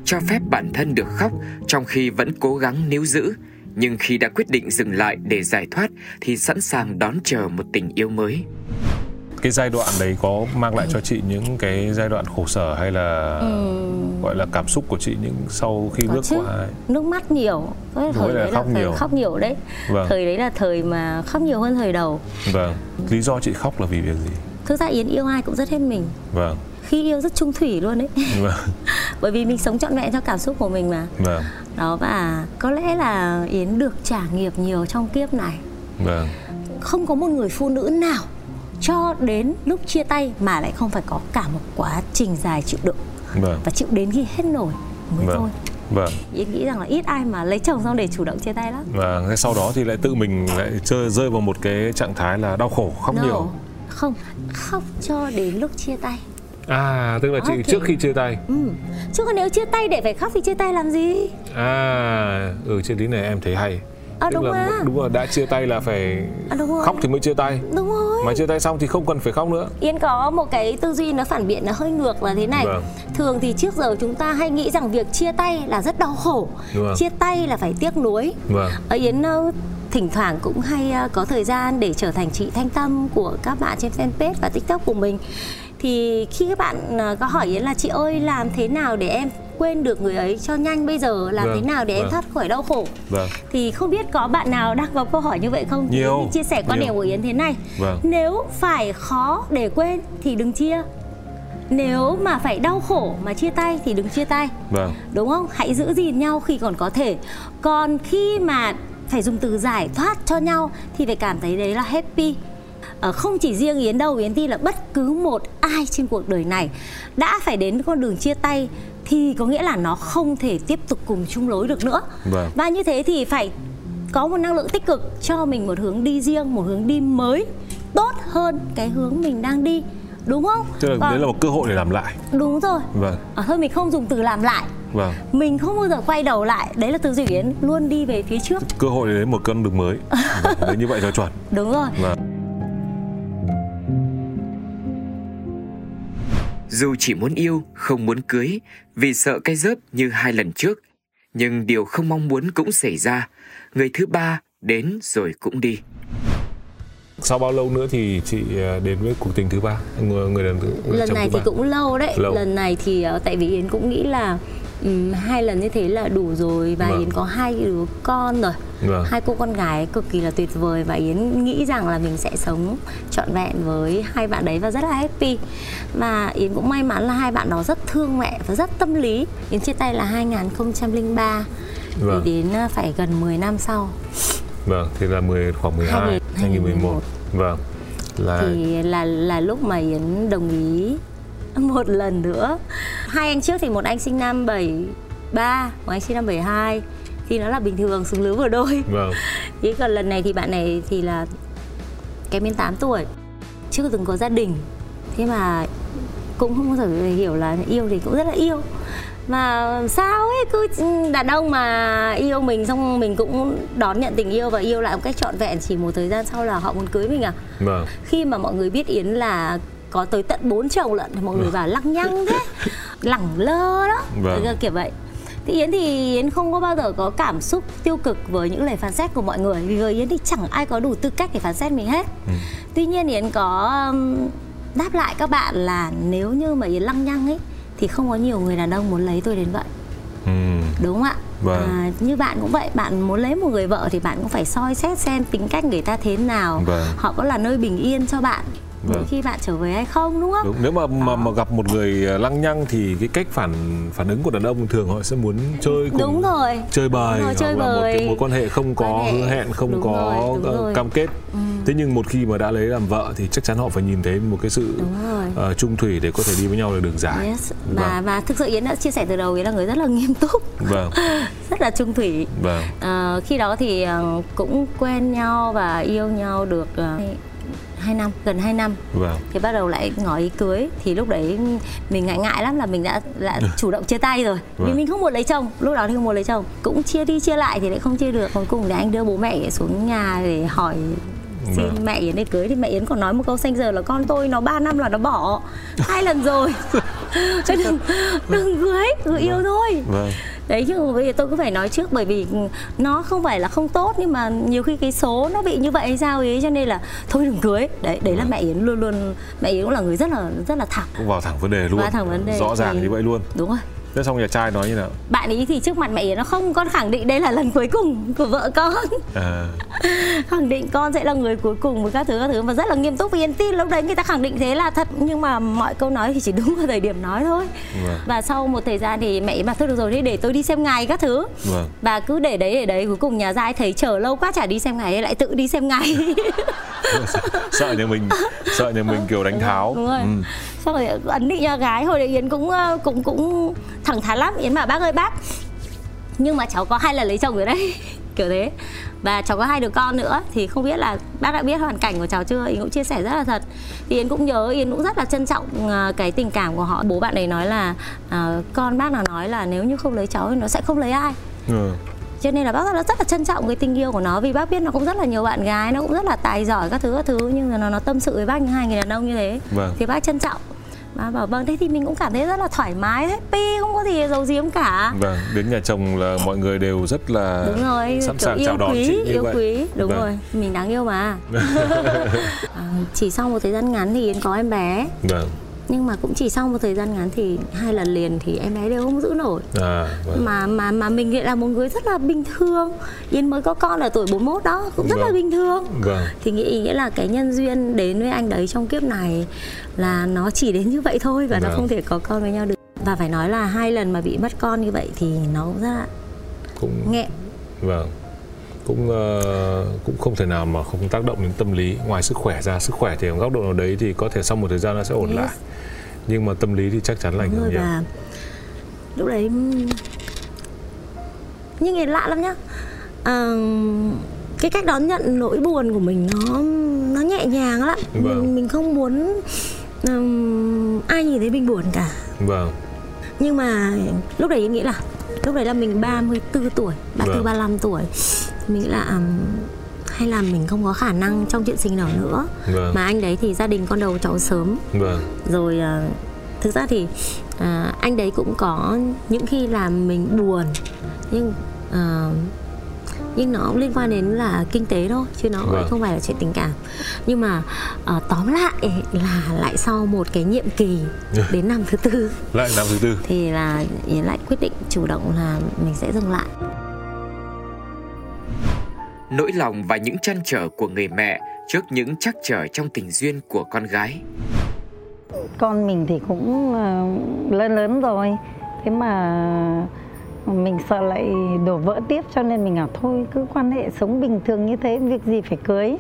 Cho phép bản thân được khóc trong khi vẫn cố gắng níu giữ nhưng khi đã quyết định dừng lại để giải thoát thì sẵn sàng đón chờ một tình yêu mới cái giai đoạn đấy có mang lại cho chị những cái giai đoạn khổ sở hay là gọi là cảm xúc của chị những sau khi Có bước chứ. qua ấy? nước mắt nhiều. Thời là đấy khóc là thời nhiều. khóc nhiều đấy. Vâng. thời đấy là thời mà khóc nhiều hơn thời đầu. Vâng. Lý do chị khóc là vì việc gì? Thực ra Yến yêu ai cũng rất hết mình. Vâng. Khi yêu rất trung thủy luôn đấy vâng. Bởi vì mình sống trọn vẹn theo cảm xúc của mình mà. Vâng. Đó và có lẽ là Yến được trải nghiệm nhiều trong kiếp này. Vâng. Không có một người phụ nữ nào cho đến lúc chia tay mà lại không phải có cả một quá trình dài chịu đựng. Vâng. Và chịu đến khi hết nổi mới thôi. Vâng. Vâng Yến nghĩ rằng là ít ai mà lấy chồng xong để chủ động chia tay lắm. Và cái sau đó thì lại tự mình lại chơi rơi vào một cái trạng thái là đau khổ khóc No. nhiều. Không khóc cho đến lúc chia tay. À tức là chị Ok. trước khi chia tay. Ừ. chứ còn nếu chia tay để phải khóc thì chia tay làm gì? À ừ trên lý này em thấy hay À, Tức đúng là á. đúng rồi đã chia tay là phải à, đúng rồi. khóc thì mới chia tay. Đúng rồi. Mà chia tay xong thì không cần phải khóc nữa. Yến có một cái tư duy nó phản biện nó hơi ngược là thế này. Vâng. Thường thì trước giờ chúng ta hay nghĩ rằng việc chia tay là rất đau khổ. Vâng. Chia tay là phải tiếc nuối. Vâng. Ở Yến ờ, thỉnh thoảng cũng hay ờ, có thời gian để trở thành chị thanh tâm của các bạn trên fanpage và tiktok của mình. Thì khi các bạn ờ, có hỏi Yến là chị ơi làm thế nào để em quên được người ấy cho nhanh bây giờ làm Vâng, thế nào để em vâng. thoát khỏi đau khổ? Vâng. Thì không biết có bạn nào đang có câu hỏi như vậy không? Thì Nhiều, Yến chia sẻ quan điểm của Yến thế này. Vâng. nếu phải khó để quên thì đừng chia. Nếu mà phải đau khổ mà chia tay thì đừng chia tay. Vâng. Đúng không? Hãy giữ gìn nhau khi còn có thể. Còn khi mà phải dùng từ giải thoát cho nhau thì phải cảm thấy đấy là happy. Ờ, không chỉ riêng Yến đâu Yến tin là bất cứ một ai trên cuộc đời này đã phải đến con đường chia tay thì có nghĩa là nó không thể tiếp tục cùng chung lối được nữa. Vâng. và như thế thì phải có một năng lượng tích cực cho mình một hướng đi riêng một hướng đi mới tốt hơn cái hướng mình đang đi. Đúng không? Tức là Còn- đấy là một cơ hội để làm lại. Đúng rồi. Vâng. À, thôi mình không dùng từ làm lại. Vâng. Mình không bao giờ quay đầu lại. Đấy là tư duy yến luôn đi về phía trước. Cơ hội để đến một con đường mới. Vâng, đấy như vậy cho chuẩn. Đúng rồi. Vâng Dù chỉ muốn yêu, không muốn cưới, vì sợ cái dớp như hai lần trước. Nhưng điều không mong muốn cũng xảy ra. Người thứ ba đến rồi cũng đi. sau bao lâu nữa thì chị ờ, đến với cuộc tình thứ ba người người đàn người lần này thứ thì ba? cũng lâu đấy Lâu. lần này thì ờ, tại vì yến cũng nghĩ là ừm, hai lần như thế là đủ rồi và Vâng. yến có hai đứa con rồi. Vâng. hai cô con gái cực kỳ là tuyệt vời và yến nghĩ rằng là mình sẽ sống trọn vẹn với hai bạn đấy và rất là happy. Mà yến cũng may mắn là hai bạn đó rất thương mẹ và rất tâm lý. Yến chia tay là 2003 Vâng. thì đến ờ, phải gần 10 năm sau. Vâng thì là 10 khoảng 12 2000, 2011 vâng là thì là là lúc mà Yến đồng ý một lần nữa. Hai anh trước thì một anh sinh năm 73 một anh sinh năm 72 thì nó là bình thường xứng lứa vừa đôi. Vâng. Thế còn lần này thì bạn này thì là kém đến 8 tuổi. Chưa từng có gia đình. Thế mà cũng không bao giờ hiểu là yêu thì cũng rất là yêu. Mà sao ấy cứ đàn ông mà yêu mình xong mình cũng đón nhận tình yêu và yêu lại một cách trọn vẹn chỉ một thời gian sau là họ muốn cưới mình à? Vâng. Khi mà mọi người biết Yến là có tới tận bốn chồng lận thì mọi người bảo lăng nhăng thế lẳng lơ đó Vâng. Kiểu vậy thì Yến thì Yến không có bao giờ có cảm xúc tiêu cực với những lời phán xét của mọi người vì với Yến thì chẳng ai có đủ tư cách để phán xét mình hết ừ. tuy nhiên Yến có um, đáp lại các bạn là nếu như mà Yến lăng nhăng ấy thì không có nhiều người đàn ông muốn lấy tôi đến vậy ừ. đúng không ạ vâng. à, như bạn cũng vậy bạn muốn lấy một người vợ thì bạn cũng phải soi xét xem tính cách người ta thế nào vâng. họ có là nơi bình yên cho bạn vâng. khi bạn trở về hay không đúng không? Đúng. Nếu mà mà mà gặp một người à, lăng nhăng thì cái cách phản phản ứng của đàn ông thường họ sẽ muốn chơi cùng đúng rồi chơi bời đúng rồi, chơi bời. một cái mối quan hệ không có hệ. hứa hẹn không đúng có rồi, đúng rồi. cam kết. Ừ. Thế nhưng một khi mà đã lấy làm vợ thì chắc chắn họ phải nhìn thấy một cái sự uh, trung thủy để có thể đi với nhau được đường dài. Yes. Và vâng. và thực sự Yến đã chia sẻ từ đầu Yến là người rất là nghiêm túc. Vâng. rất là trung thủy. Vâng. Uh, khi đó thì uh, cũng quen nhau và yêu nhau được uh, 2 năm gần 2 năm. Vâng. thì bắt đầu lại ngỏ ý cưới. Thì lúc đấy mình ngại ngại lắm là mình đã đã chủ động chia tay rồi. Vâng. vì mình không muốn lấy chồng. Lúc đó thì không muốn lấy chồng. Cũng chia đi chia lại thì lại không chia được. Cuối cùng thì anh đưa bố mẹ xuống nhà để hỏi xin vâng. mẹ Yến đi cưới. Thì mẹ Yến còn nói một câu xanh giờ là con tôi nó 3 năm là nó bỏ. Hai lần rồi. Đừng đừng cưới cứ yêu vâng. thôi vâng đấy chứ bây giờ tôi cũng phải nói trước bởi vì nó không phải là không tốt nhưng mà nhiều khi cái số nó bị như vậy hay sao ấy cho nên là thôi đừng cưới đấy đấy là vâng. mẹ yến luôn luôn mẹ yến cũng là người rất là rất là thẳng. Cũng vào thẳng vấn đề luôn. Vào thẳng vấn đề rõ ràng thì... như vậy luôn. đúng rồi Thế xong nhà trai nói như nào? Bạn ấy thì trước mặt mẹ ấy nó không con khẳng định đây là lần cuối cùng của vợ con à. Khẳng định con sẽ là người cuối cùng với các thứ các thứ Và rất là nghiêm túc vì yên tin lúc đấy người ta khẳng định thế là thật Nhưng mà mọi câu nói thì chỉ đúng vào thời điểm nói thôi vâng. Và sau một thời gian thì mẹ ấy bảo thôi được rồi đi để tôi đi xem ngày các thứ vâng. Và cứ để đấy để đấy cuối cùng nhà trai thấy chờ lâu quá chả đi xem ngày lại tự đi xem ngày sợ nhà mình sợ nhà mình kiểu đánh tháo. đúng rồi. Ừ. Xong rồi ấn định cho gái hồi đấy yến cũng ờ, cũng cũng thẳng thắn lắm. Yến bảo bác ơi bác nhưng mà cháu có hai lần lấy chồng rồi đấy. Kiểu thế. Và cháu có hai đứa con nữa thì không biết là bác đã biết hoàn cảnh của cháu chưa? Yến cũng chia sẻ rất là thật. Thì yến cũng nhớ yến cũng rất là trân trọng ờ, cái tình cảm của họ. Bố bạn ấy nói là uh, con bác là nói là nếu như không lấy cháu thì nó sẽ không lấy ai. Ừ cho nên là bác rất là, rất là trân trọng cái tình yêu của nó vì bác biết nó cũng rất là nhiều bạn gái nó cũng rất là tài giỏi các thứ các thứ. Nhưng mà nó nó tâm sự với bác như hai người đàn ông như thế. Vâng. thì bác trân trọng. Bà bảo vâng thế thì mình cũng cảm thấy rất là thoải mái pi không có gì giấu giếm cả. Vâng đến nhà chồng là mọi người đều rất là đúng rồi sẵn sàng yêu chào đón quý, chị như yêu vậy. quý. Đúng vâng. rồi mình đáng yêu mà. À, chỉ sau một thời gian ngắn thì yến có em bé. Vâng nhưng mà cũng chỉ sau một thời gian ngắn thì hai lần liền thì em bé đều không giữ nổi à, vâng. mà mà mà mình lại là một người rất là bình thường yên mới có con ở tuổi 41 đó cũng rất vâng. là bình thường vâng. thì nghĩ nghĩa là cái nhân duyên đến với anh đấy trong kiếp này là nó chỉ đến như vậy thôi và vâng. nó không thể có con với nhau được và phải nói là hai lần mà bị mất con như vậy thì nó cũng rất là cũng nghẹn vâng cũng uh, cũng không thể nào mà không tác động đến tâm lý. Ngoài sức khỏe ra sức khỏe thì ở góc độ nào đấy thì có thể sau một thời gian nó sẽ ổn yes. lại. Nhưng mà tâm lý thì chắc chắn là ảnh hưởng nhiều. lúc đấy nhưng nghe lạ lắm nhá. À, cái cách đón nhận nỗi buồn của mình nó nó nhẹ nhàng lắm. Vâng. mình mình không muốn um, ai nhìn thấy mình buồn cả. Vâng. Nhưng mà lúc đấy nghĩ là lúc đấy là mình 34 tuổi 34 vâng. 35 tuổi mình nghĩ là um, hay là mình không có khả năng trong chuyện sinh nở nữa vâng. mà anh đấy thì gia đình con đầu cháu sớm vâng. rồi uh, thực ra thì uh, anh đấy cũng có những khi làm mình buồn nhưng uh, nhưng nó cũng liên quan đến là kinh tế thôi chứ nó vâng. không phải là chuyện tình cảm nhưng mà uh, tóm lại là lại sau một cái nhiệm kỳ đến năm thứ tư lại năm thứ tư thì là lại quyết định chủ động là mình sẽ dừng lại nỗi lòng và những trăn trở của người mẹ trước những trắc trở trong tình duyên của con gái. Con mình thì cũng ờ, lớn lớn rồi, thế mà mình sợ lại đổ vỡ tiếp cho nên mình bảo thôi cứ quan hệ sống bình thường như thế việc gì phải cưới?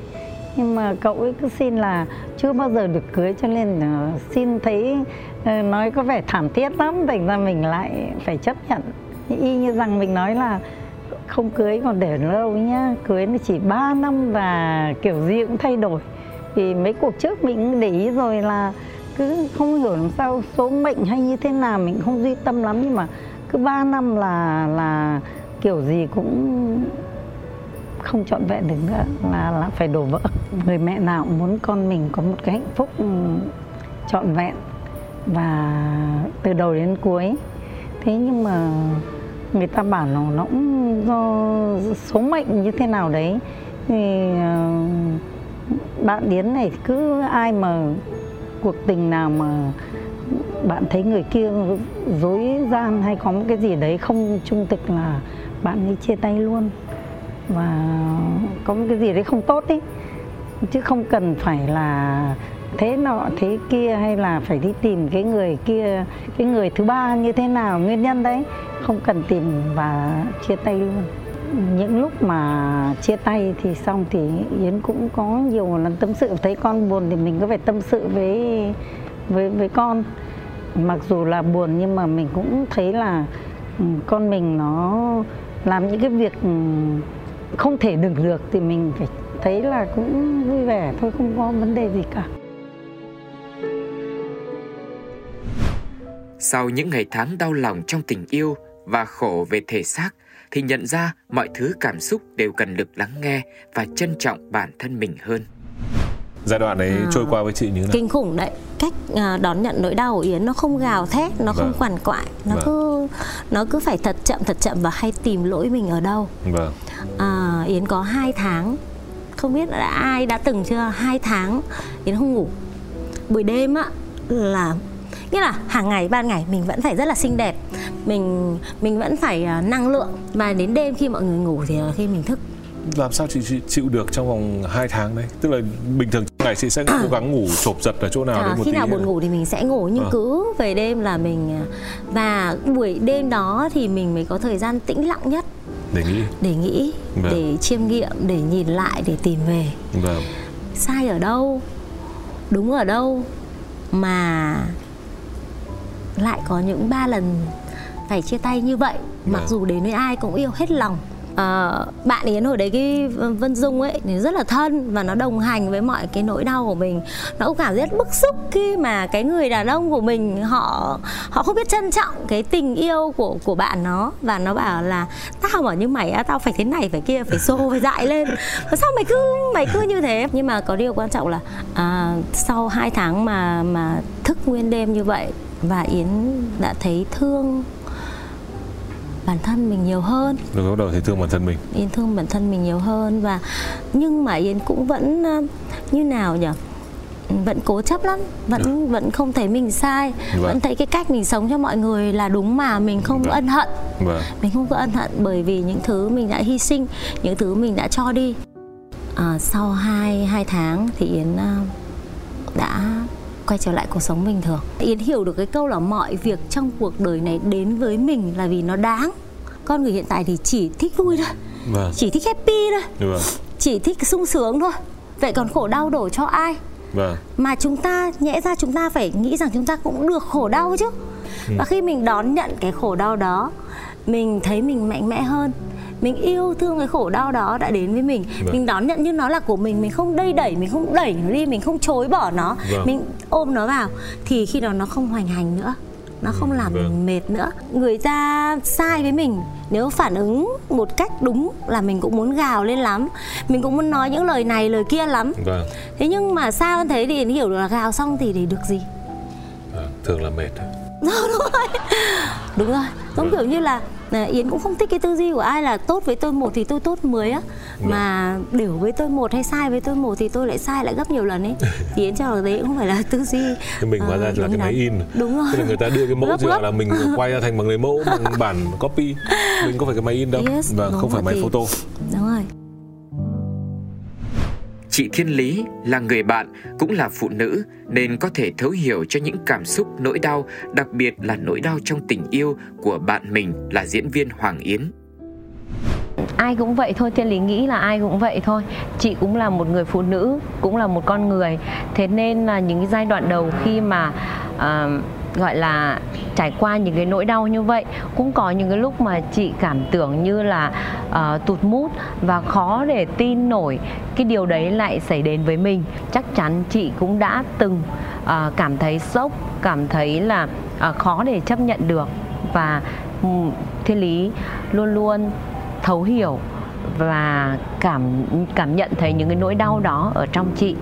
Nhưng mà cậu ấy cứ xin là chưa bao giờ được cưới cho nên ờ, xin thấy ờ, nói có vẻ thảm thiết lắm. Thành ra mình lại phải chấp nhận. Y như rằng mình nói là không cưới còn để lâu nhá. Cưới nó chỉ 3 năm và kiểu gì cũng thay đổi. Vì mấy cuộc trước mình cũng để ý rồi là cứ không hiểu làm sao, số mệnh hay như thế nào mình không duy tâm lắm. Nhưng mà cứ 3 năm là là kiểu gì cũng không trọn vẹn được nữa, là là phải đổ vỡ. Người mẹ nào cũng muốn con mình có một cái hạnh phúc ừ, trọn vẹn và từ đầu đến cuối. Thế nhưng mà người ta bảo nó nó cũng do số mệnh như thế nào đấy. Thì ờ, bạn điến này cứ ai mà cuộc tình nào mà bạn thấy người kia dối gian hay có một cái gì đấy không trung thực là bạn ấy chia tay luôn. Và có một cái gì đấy không tốt ý. Chứ không cần phải là thế nọ, thế kia, hay là phải đi tìm cái người kia, cái người thứ ba như thế nào, nguyên nhân đấy? Không cần tìm và chia tay luôn. Những lúc mà chia tay thì xong thì yến cũng có nhiều lần tâm sự. Thấy con buồn thì mình có phải tâm sự với với với con. Mặc dù là buồn nhưng mà mình cũng thấy là ừ, con mình nó làm những cái việc ừ, không thể đừng được thì mình phải thấy là cũng vui vẻ thôi, không có vấn đề gì cả. Sau những ngày tháng đau lòng trong tình yêu và khổ về thể xác thì nhận ra mọi thứ cảm xúc đều cần được lắng nghe và trân trọng bản thân mình hơn. Giai đoạn ấy à, trôi qua với chị như thế nào? Kinh khủng đấy. Cách à, đón nhận nỗi đau của yến nó không gào thét nó vâng. không quằn quại. Nó vâng. cứ nó cứ phải thật chậm thật chậm và hay tìm lỗi mình ở đâu. Vâng. à, yến có hai tháng. Không biết đã ai đã từng chưa? Hai tháng yến không ngủ. Buổi đêm á là nghĩa là hàng ngày ban ngày mình vẫn phải rất là xinh đẹp. Mình mình vẫn phải uh, năng lượng. Và đến đêm khi mọi người ngủ thì là khi mình thức. Làm sao chị, chị chịu được trong vòng 2 tháng đấy? Tức là bình thường ngày chị sẽ cố gắng ngủ chộp giật ở chỗ nào à, đấy một khi tí nào buồn ngủ thì mình sẽ ngủ nhưng à. cứ về đêm là mình à, và buổi đêm đó thì mình mới có thời gian tĩnh lặng nhất. Để nghĩ. Để nghĩ vâng. để chiêm nghiệm để nhìn lại để tìm về. Vâng. sai ở đâu? Đúng ở đâu? Mà lại có những ba lần phải chia tay như vậy. Mặc vâng. dù đến với ai cũng yêu hết lòng. Uh, bạn yến hồi đấy cái vân dung ấy thì rất là thân và nó đồng hành với mọi cái nỗi đau của mình. Nó cũng cảm rất bức xúc khi mà cái người đàn ông của mình họ họ không biết trân trọng cái tình yêu của của bạn nó. Và nó bảo là tao bảo như mày á tao phải thế này phải kia phải xô phải dại lên. Và sao mày cứ mày cứ như thế? Nhưng mà có điều quan trọng là à, sau hai tháng mà mà thức nguyên đêm như vậy và yến đã thấy thương bản thân mình nhiều hơn được bắt đầu thấy thương bản thân mình yến thương bản thân mình nhiều hơn và nhưng mà yến cũng vẫn như nào nhỉ vẫn cố chấp lắm vẫn ừ. vẫn không thấy mình sai vâng. vẫn thấy cái cách mình sống cho mọi người là đúng mà mình không vâng. ân hận vâng. mình không có ân hận bởi vì những thứ mình đã hy sinh những thứ mình đã cho đi à, sau hai hai tháng thì yến đã quay trở lại cuộc sống bình thường yến hiểu được cái câu là mọi việc trong cuộc đời này đến với mình là vì nó đáng con người hiện tại thì chỉ thích vui thôi vâng. chỉ thích happy thôi vâng. chỉ thích sung sướng thôi vậy còn khổ đau đổ cho ai vâng. mà chúng ta nhẽ ra chúng ta phải nghĩ rằng chúng ta cũng được khổ đau chứ ừ. và khi mình đón nhận cái khổ đau đó mình thấy mình mạnh mẽ hơn mình yêu thương cái khổ đau đó đã đến với mình vâng. mình đón nhận như nó là của mình mình không đây đẩy mình không đẩy nó đi mình không chối bỏ nó vâng. mình ôm nó vào thì khi đó nó không hoành hành nữa nó không ừ, làm vâng. mình mệt nữa người ta sai với mình nếu phản ứng một cách đúng là mình cũng muốn gào lên lắm mình cũng muốn nói những lời này lời kia lắm vâng. thế nhưng mà sao hơn thế thì hiểu được là gào xong thì để được gì à, thường là mệt đúng rồi đúng rồi giống vâng. kiểu như là Yến cũng không thích cái tư duy của ai là tốt với tôi một thì tôi tốt 10 á. Vâng. mà đều với tôi một hay sai với tôi một thì tôi lại sai lại gấp nhiều lần ấy. Thì Yến cho đấy cũng không phải là tư duy thì mình hóa ra uh, là cái máy in. Đúng rồi. Thế là người ta đưa cái mẫu ra là mình quay ra thành bằng lấy mẫu bằng bản copy. Mình có phải cái máy in đâu. Yes, và không phải máy thì... photo. Đúng rồi Chị Thiên Lý là người bạn, cũng là phụ nữ nên có thể thấu hiểu cho những cảm xúc nỗi đau, đặc biệt là nỗi đau trong tình yêu của bạn mình là diễn viên Hoàng Yến. Ai cũng vậy thôi, Thiên Lý nghĩ là ai cũng vậy thôi. Chị cũng là một người phụ nữ, cũng là một con người. Thế nên là những cái giai đoạn đầu khi mà uh, gọi là trải qua những cái nỗi đau như vậy cũng có những cái lúc mà chị cảm tưởng như là uh, tụt mút và khó để tin nổi cái điều đấy lại xảy đến với mình. Chắc chắn chị cũng đã từng uh, cảm thấy sốc cảm thấy là uh, khó để chấp nhận được và um, thiên lý luôn luôn thấu hiểu và cảm cảm nhận thấy những cái nỗi đau đó ở trong chị.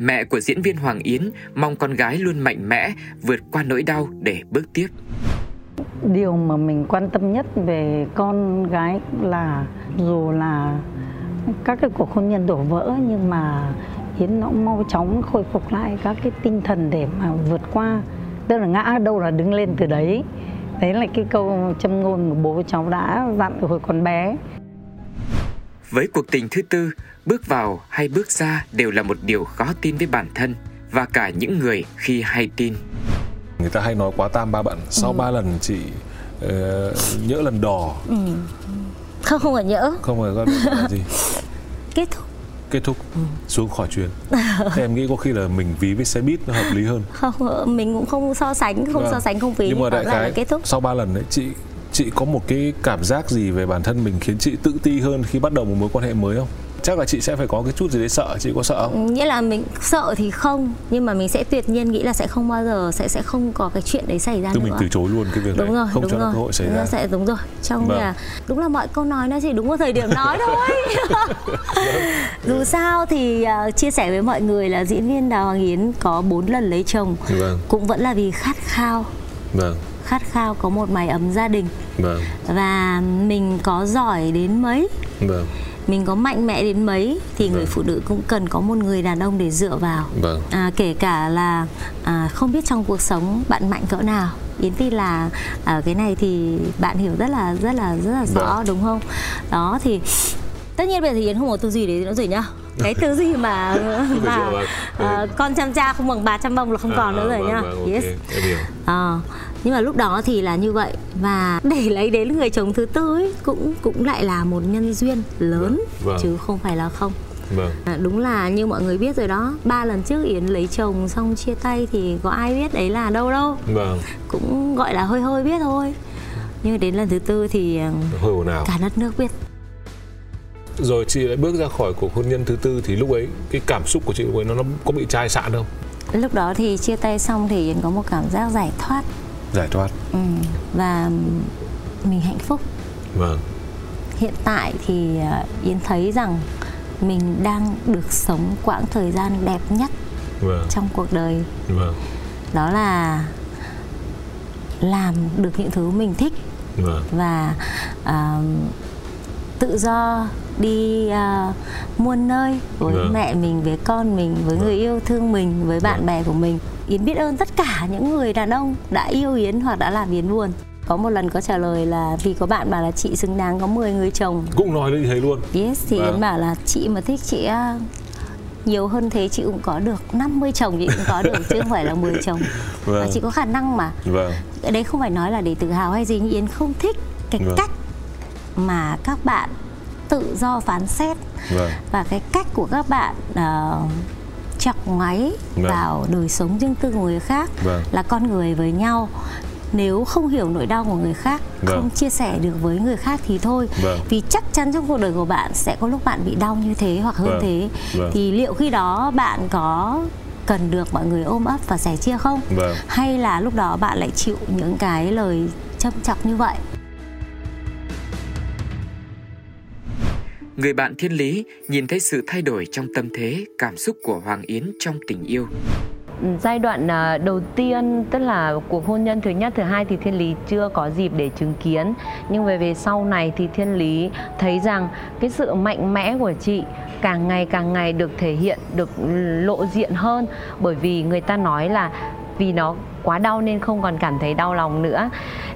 Mẹ của diễn viên Hoàng Yến mong con gái luôn mạnh mẽ vượt qua nỗi đau để bước tiếp. Điều mà mình quan tâm nhất về con gái là dù là các cái cuộc hôn nhân đổ vỡ nhưng mà Yến nó mau chóng khôi phục lại các cái tinh thần để mà vượt qua. Tức là ngã đâu là đứng lên từ đấy. Đấy là cái câu châm ngôn mà bố cháu đã dặn từ hồi còn bé. Với cuộc tình thứ tư bước vào hay bước ra đều là một điều khó tin với bản thân và cả những người khi hay tin. Người ta hay nói quá tam ba bận sau ừ. ba lần chị uh, nhỡ lần đỏ ừ. không không phải nhỡ. Không phải gọi là gì? Kết thúc. Kết thúc. Ừ. xuống khỏi chuyến. Thế em nghĩ có khi là mình ví với xe buýt nó hợp lý hơn. Không mình cũng không so sánh không vâng. so sánh không ví nhưng mà đại khái kết thúc. sau ba lần đấy chị chị có một cái cảm giác gì về bản thân mình khiến chị tự ti hơn khi bắt đầu một mối quan hệ mới không chắc là chị sẽ phải có cái chút gì đấy sợ. Chị có sợ không? Nghĩa là mình sợ thì không nhưng mà mình sẽ tuyệt nhiên nghĩ là sẽ không bao giờ sẽ sẽ không có cái chuyện đấy xảy ra Tức nữa. mình từ chối luôn cái việc đúng đấy. rồi, không đúng cho rồi. cơ hội xảy ra. sẽ đúng rồi. Trong vâng. là đúng là mọi câu nói nó chỉ đúng vào thời điểm nói thôi. Dù sao thì uh, chia sẻ với mọi người là diễn viên đào hoàng yến có bốn lần lấy chồng. Vâng. cũng vẫn là vì khát khao. Vâng. Khát khao có một mái ấm gia đình. Vâng. và mình có giỏi đến mấy. Vâng mình có mạnh mẽ đến mấy thì vâng. người phụ nữ cũng cần có một người đàn ông để dựa vào. Vâng. à, kể cả là à, không biết trong cuộc sống bạn mạnh cỡ nào. Yến tin là ở cái này thì bạn hiểu rất là rất là rất là rõ vâng. đúng không? Đó thì tất nhiên bây giờ thì Yến không có tư duy đấy nữa rồi nhá. Cái tư duy mà mà uh, con chăm cha không bằng bà chăm bông là không à, còn nữa rồi vâng, nhá. vâng, yes. okay, à, nhưng mà lúc đó thì là như vậy. Và để lấy đến người chồng thứ tư ấy cũng cũng lại là một nhân duyên lớn vâng, vâng. chứ không phải là không. Vâng. À, đúng là như mọi người biết rồi đó ba lần trước yến lấy chồng xong chia tay thì có ai biết đấy là đâu đâu. Vâng. cũng gọi là hơi hơi biết thôi. Nhưng đến lần thứ tư thì à, hơi ồn ào. cả đất nước biết. Rồi chị lại bước ra khỏi cuộc hôn nhân thứ tư thì lúc ấy cái cảm xúc của chị lúc ấy nó, nó có bị chai sạn không? Lúc đó thì chia tay xong thì yến có một cảm giác giải thoát giải thoát ừ. và mình hạnh phúc vâng hiện tại thì à, yến thấy rằng mình đang được sống quãng thời gian đẹp nhất vâng. trong cuộc đời vâng. đó là làm được những thứ mình thích vâng. và uh, tự do đi uh, muôn nơi với vâng. mẹ mình với con mình với vâng. người yêu thương mình với bạn vâng. bè của mình Yến biết ơn tất cả những người đàn ông đã yêu Yến hoặc đã làm Yến buồn có một lần có trả lời là vì có bạn bảo là chị xứng đáng có 10 người chồng cũng nói như thế luôn yes thì vâng. Yến bảo là chị mà thích chị à, nhiều hơn thế chị cũng có được 50 chồng chị cũng có được chứ không phải là 10 chồng vâng. và chị có khả năng mà vâng. đấy không phải nói là để tự hào hay gì nhưng Yến không thích cái vâng. cách mà các bạn tự do phán xét vâng. và cái cách của các bạn uh, chọc ngoáy vâng. vào đời sống riêng tư của người khác vâng. là con người với nhau nếu không hiểu nỗi đau của người khác vâng. không chia sẻ được với người khác thì thôi vâng. vì chắc chắn trong cuộc đời của bạn sẽ có lúc bạn bị đau như thế hoặc hơn vâng. thế vâng. thì liệu khi đó bạn có cần được mọi người ôm ấp và sẻ chia không vâng. hay là lúc đó bạn lại chịu những cái lời châm chọc như vậy người bạn thiên lý nhìn thấy sự thay đổi trong tâm thế, cảm xúc của Hoàng Yến trong tình yêu. Ừ, giai đoạn à, đầu tiên tức là cuộc hôn nhân thứ nhất, thứ hai thì Thiên Lý chưa có dịp để chứng kiến Nhưng về về sau này thì Thiên Lý thấy rằng cái sự mạnh mẽ của chị càng ngày càng ngày được thể hiện, được lộ diện hơn Bởi vì người ta nói là vì nó quá đau nên không còn cảm thấy đau lòng nữa.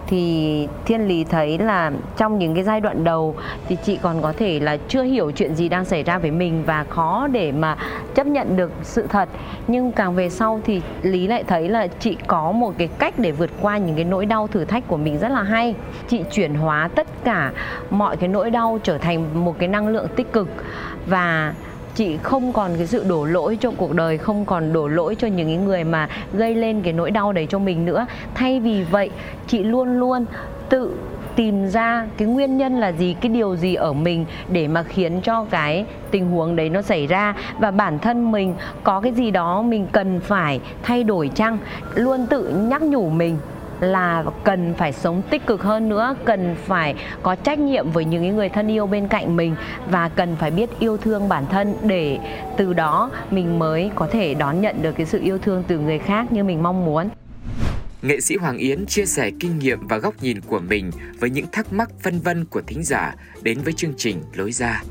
Thì thiên lý thấy là trong những cái giai đoạn đầu thì chị còn có thể là chưa hiểu chuyện gì đang xảy ra với mình và khó để mà chấp nhận được sự thật. Nhưng càng về sau thì lý lại thấy là chị có một cái cách để vượt qua những cái nỗi đau thử thách của mình rất là hay. Chị chuyển hóa tất cả mọi cái nỗi đau trở thành một cái năng lượng tích cực. Và chị không còn cái sự đổ lỗi cho cuộc đời, không còn đổ lỗi cho những người mà gây lên cái nỗi đau đấy cho mình nữa. Thay vì vậy, chị luôn luôn tự tìm ra cái nguyên nhân là gì, cái điều gì ở mình để mà khiến cho cái tình huống đấy nó xảy ra. Và bản thân mình có cái gì đó mình cần phải thay đổi chăng? Luôn tự nhắc nhủ mình là cần phải sống tích cực hơn nữa cần phải có trách nhiệm với những người thân yêu bên cạnh mình và cần phải biết yêu thương bản thân để từ đó mình mới có thể đón nhận được cái sự yêu thương từ người khác như mình mong muốn nghệ sĩ Hoàng Yến chia sẻ kinh nghiệm và góc nhìn của mình với những thắc mắc phân vân của thính giả đến với chương trình Lối ra.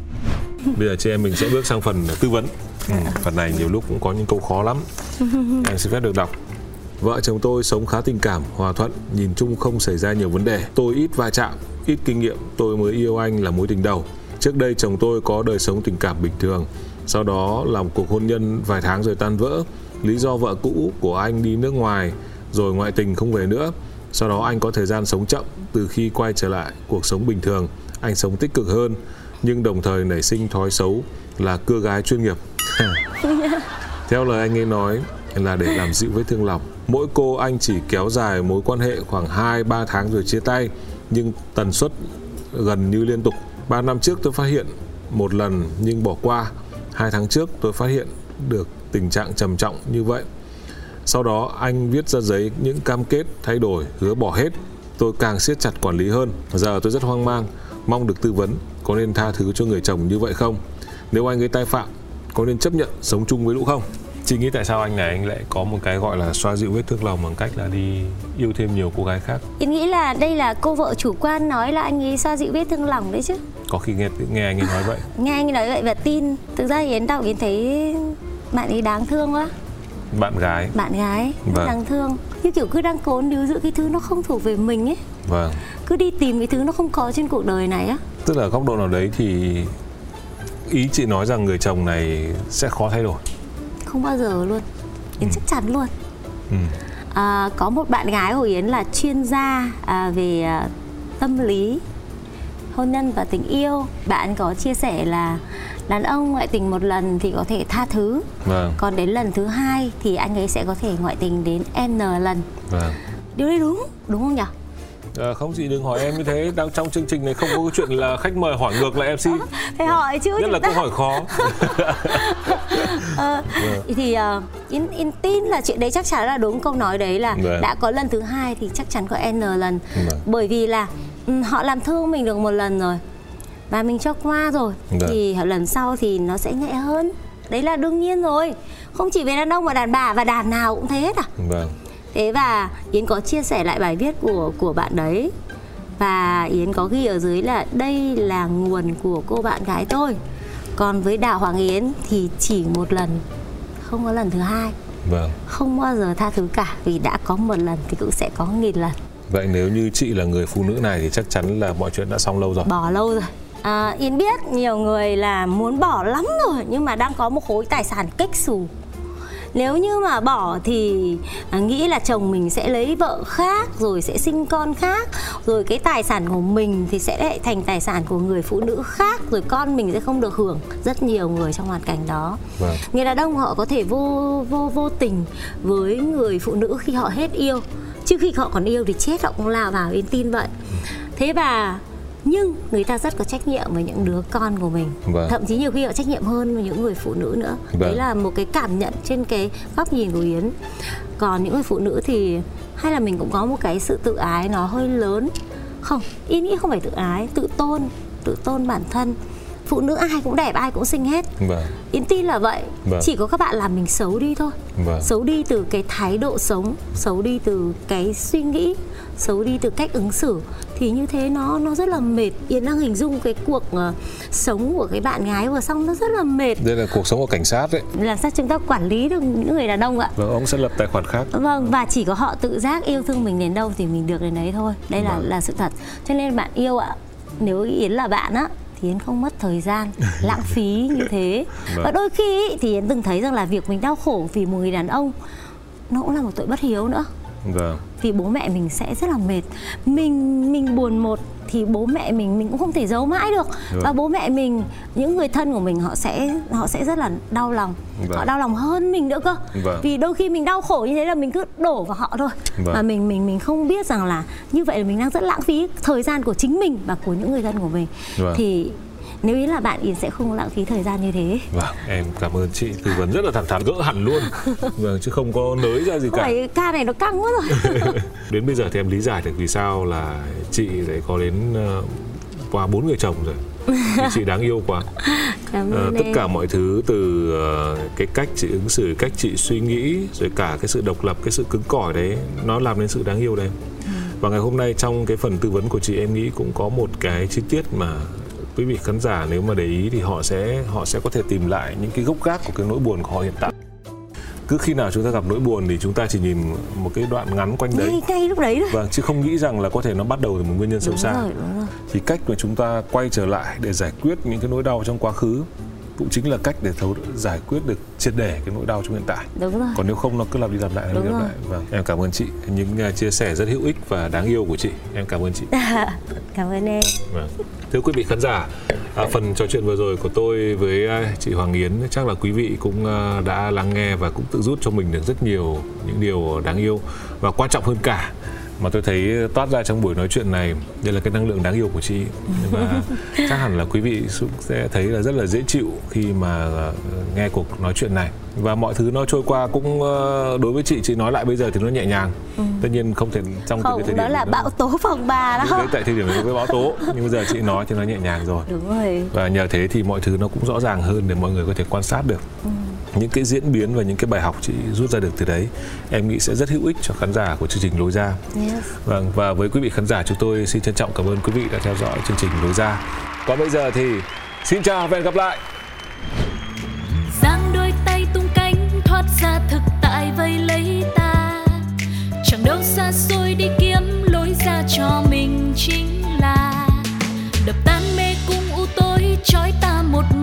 Bây giờ chị em mình sẽ bước sang phần tư vấn. Ừ, phần này nhiều lúc cũng có những câu khó lắm. Em xin phép được đọc. Vợ chồng tôi sống khá tình cảm, hòa thuận, nhìn chung không xảy ra nhiều vấn đề. Tôi ít va chạm, ít kinh nghiệm, tôi mới yêu anh là mối tình đầu. Trước đây chồng tôi có đời sống tình cảm bình thường, sau đó làm cuộc hôn nhân vài tháng rồi tan vỡ. Lý do vợ cũ của anh đi nước ngoài rồi ngoại tình không về nữa. Sau đó anh có thời gian sống chậm từ khi quay trở lại cuộc sống bình thường, anh sống tích cực hơn nhưng đồng thời nảy sinh thói xấu là cưa gái chuyên nghiệp. Theo lời anh ấy nói là để làm dịu vết thương lòng. Mỗi cô anh chỉ kéo dài mối quan hệ khoảng 2-3 tháng rồi chia tay nhưng tần suất gần như liên tục. 3 năm trước tôi phát hiện một lần nhưng bỏ qua. Hai tháng trước tôi phát hiện được tình trạng trầm trọng như vậy sau đó anh viết ra giấy những cam kết thay đổi, hứa bỏ hết. Tôi càng siết chặt quản lý hơn. Giờ tôi rất hoang mang, mong được tư vấn có nên tha thứ cho người chồng như vậy không? Nếu anh ấy tai phạm, có nên chấp nhận sống chung với Lũ không? Chị nghĩ tại sao anh này anh lại có một cái gọi là xoa dịu vết thương lòng bằng cách là đi yêu thêm nhiều cô gái khác? Yến nghĩ là đây là cô vợ chủ quan nói là anh ấy xoa dịu vết thương lòng đấy chứ. Có khi nghe nghe anh ấy nói vậy. nghe anh ấy nói vậy và tin. Thực ra Yến đọc Yến thấy bạn ấy đáng thương quá bạn gái bạn gái vâng. đáng thương như kiểu cứ đang cố níu giữ cái thứ nó không thuộc về mình ấy vâng cứ đi tìm cái thứ nó không có trên cuộc đời này á tức là góc độ nào đấy thì ý chị nói rằng người chồng này sẽ khó thay đổi không bao giờ luôn yến ừ. chắc chắn luôn ừ. à, có một bạn gái của yến là chuyên gia à, về à, tâm lý hôn nhân và tình yêu bạn có chia sẻ là đàn ông ngoại tình một lần thì có thể tha thứ vâng. còn đến lần thứ hai thì anh ấy sẽ có thể ngoại tình đến n lần vâng. điều đấy đúng đúng không nhỉ À, không chị đừng hỏi em như thế đang trong chương trình này không có cái chuyện là khách mời hỏi ngược lại MC phải hỏi chứ nhất là câu hỏi khó ờ, vâng. thì uh, in, in tin là chuyện đấy chắc chắn là đúng câu nói đấy là vâng. đã có lần thứ hai thì chắc chắn có n lần vâng. bởi vì là um, họ làm thương mình được một lần rồi và mình cho qua rồi Được. thì lần sau thì nó sẽ nhẹ hơn đấy là đương nhiên rồi không chỉ về đàn ông mà đàn bà và đàn nào cũng thế hết à vâng. Thế và yến có chia sẻ lại bài viết của của bạn đấy. Và yến có ghi ở dưới là đây là nguồn của cô bạn gái tôi. Còn với đào hoàng yến thì chỉ một lần không có lần thứ hai. Vâng. không bao giờ tha thứ cả vì đã có một lần thì cũng sẽ có nghìn lần. Vậy nếu như chị là người phụ nữ này thì chắc chắn là mọi chuyện đã xong lâu rồi. Bỏ lâu rồi. À, Yến biết nhiều người là muốn bỏ lắm rồi nhưng mà đang có một khối tài sản cách xù nếu như mà bỏ thì à, nghĩ là chồng mình sẽ lấy vợ khác rồi sẽ sinh con khác rồi cái tài sản của mình thì sẽ lại thành tài sản của người phụ nữ khác rồi con mình sẽ không được hưởng. Rất nhiều người trong hoàn cảnh đó. Vâng. người đàn ông họ có thể vô vô vô tình với người phụ nữ khi họ hết yêu. Chứ khi họ còn yêu thì chết họ cũng lao vào yên tin vậy. Thế và nhưng người ta rất có trách nhiệm với những đứa con của mình vâng. thậm chí nhiều khi họ trách nhiệm hơn với những người phụ nữ nữa vâng. đấy là một cái cảm nhận trên cái góc nhìn của yến còn những người phụ nữ thì hay là mình cũng có một cái sự tự ái nó hơi lớn không yến nghĩ không phải tự ái tự tôn tự tôn bản thân phụ nữ ai cũng đẹp ai cũng xinh hết vâng. yến tin là vậy vâng. chỉ có các bạn làm mình xấu đi thôi vâng. xấu đi từ cái thái độ sống xấu đi từ cái suy nghĩ xấu đi từ cách ứng xử thì như thế nó nó rất là mệt. Yến đang hình dung cái cuộc uh, sống của cái bạn gái vừa xong nó rất là mệt. Đây là cuộc sống của cảnh sát đấy. Làm sao chúng ta quản lý được những người đàn ông ạ? Vâng ông sẽ lập tài khoản khác. Vâng và chỉ có họ tự giác yêu thương mình đến đâu thì mình được đến đấy thôi. Đây là vâng. là sự thật. Cho nên bạn yêu ạ nếu yến là bạn á thì Yến không mất thời gian lãng phí như thế. Vâng. và đôi khi thì Yến từng thấy rằng là việc mình đau khổ vì một người đàn ông nó cũng là một tội bất hiếu nữa vâng. vì bố mẹ mình sẽ rất là mệt mình mình buồn một thì bố mẹ mình mình cũng không thể giấu mãi được vâng. và bố mẹ mình những người thân của mình họ sẽ họ sẽ rất là đau lòng vâng. họ đau lòng hơn mình nữa cơ vâng. vì đôi khi mình đau khổ như thế là mình cứ đổ vào họ thôi vâng. và mình mình mình không biết rằng là như vậy là mình đang rất lãng phí thời gian của chính mình và của những người thân của mình vâng. thì nếu ý là bạn Yến sẽ không lãng phí thời gian như thế. Vâng, em cảm ơn chị. Tư vấn rất là thẳng thắn gỡ hẳn luôn. Vâng, chứ không có nới ra gì cả. Phải ca này nó căng quá rồi. Đến bây giờ thì em lý giải được vì sao là chị lại có đến uh, qua bốn người chồng rồi. Thì chị đáng yêu quá. Cảm ơn uh, tất em. cả mọi thứ từ uh, cái cách chị ứng xử cách chị suy nghĩ rồi cả cái sự độc lập cái sự cứng cỏi đấy nó làm nên sự đáng yêu đấy. Và ngày hôm nay trong cái phần tư vấn của chị em nghĩ cũng có một cái chi tiết mà quý vị khán giả nếu mà để ý thì họ sẽ họ sẽ có thể tìm lại những cái gốc gác của cái nỗi buồn của họ hiện tại. Cứ khi nào chúng ta gặp nỗi buồn thì chúng ta chỉ nhìn một cái đoạn ngắn quanh đấy. Ngay, ngay lúc đấy thôi. Vâng chứ không nghĩ rằng là có thể nó bắt đầu từ một nguyên nhân sâu xa. rồi rồi. Thì cách mà chúng ta quay trở lại để giải quyết những cái nỗi đau trong quá khứ cũng chính là cách để thấu giải quyết được triệt để cái nỗi đau trong hiện tại. Đúng rồi. Còn nếu không nó cứ lặp đi lặp lại lặp đi lặp lại. Vâng em cảm ơn chị. Những uh, chia sẻ rất hữu ích và đáng yêu của chị. Em cảm ơn chị. Cảm ơn em. Vâng. Thưa quý vị khán giả, à, phần trò chuyện vừa rồi của tôi với à, chị Hoàng Yến chắc là quý vị cũng à, đã lắng nghe và cũng tự rút cho mình được rất nhiều những điều đáng yêu và quan trọng hơn cả mà tôi thấy toát ra trong buổi nói chuyện này đây là cái năng lượng đáng yêu của chị. Và chắc hẳn là quý vị cũng sẽ thấy là rất là dễ chịu khi mà à, nghe cuộc nói chuyện này. Và mọi thứ nó trôi qua cũng à, đối với chị chị nói lại bây giờ thì nó nhẹ nhàng. Tất nhiên không thể trong từ cái thời không điểm đó là bão tố phòng bà đó. Đấy, tại thời điểm đấy với báo tố. Nhưng bây giờ chị nói thì nó nhẹ nhàng rồi. Đúng rồi. Và nhờ thế thì mọi thứ nó cũng rõ ràng hơn để mọi người có thể quan sát được những cái diễn biến và những cái bài học chị rút ra được từ đấy em nghĩ sẽ rất hữu ích cho khán giả của chương trình lối ra. Yes. vâng và với quý vị khán giả chúng tôi xin trân trọng cảm ơn quý vị đã theo dõi chương trình lối ra. Còn bây giờ thì xin chào và hẹn gặp lại. Giang đôi tay tung cánh thoát ra thực tại vây lấy ta. Chẳng đâu xa xôi đi kiếm lối ra cho mình chính là. Đập tan mê cung u tối trói ta một mình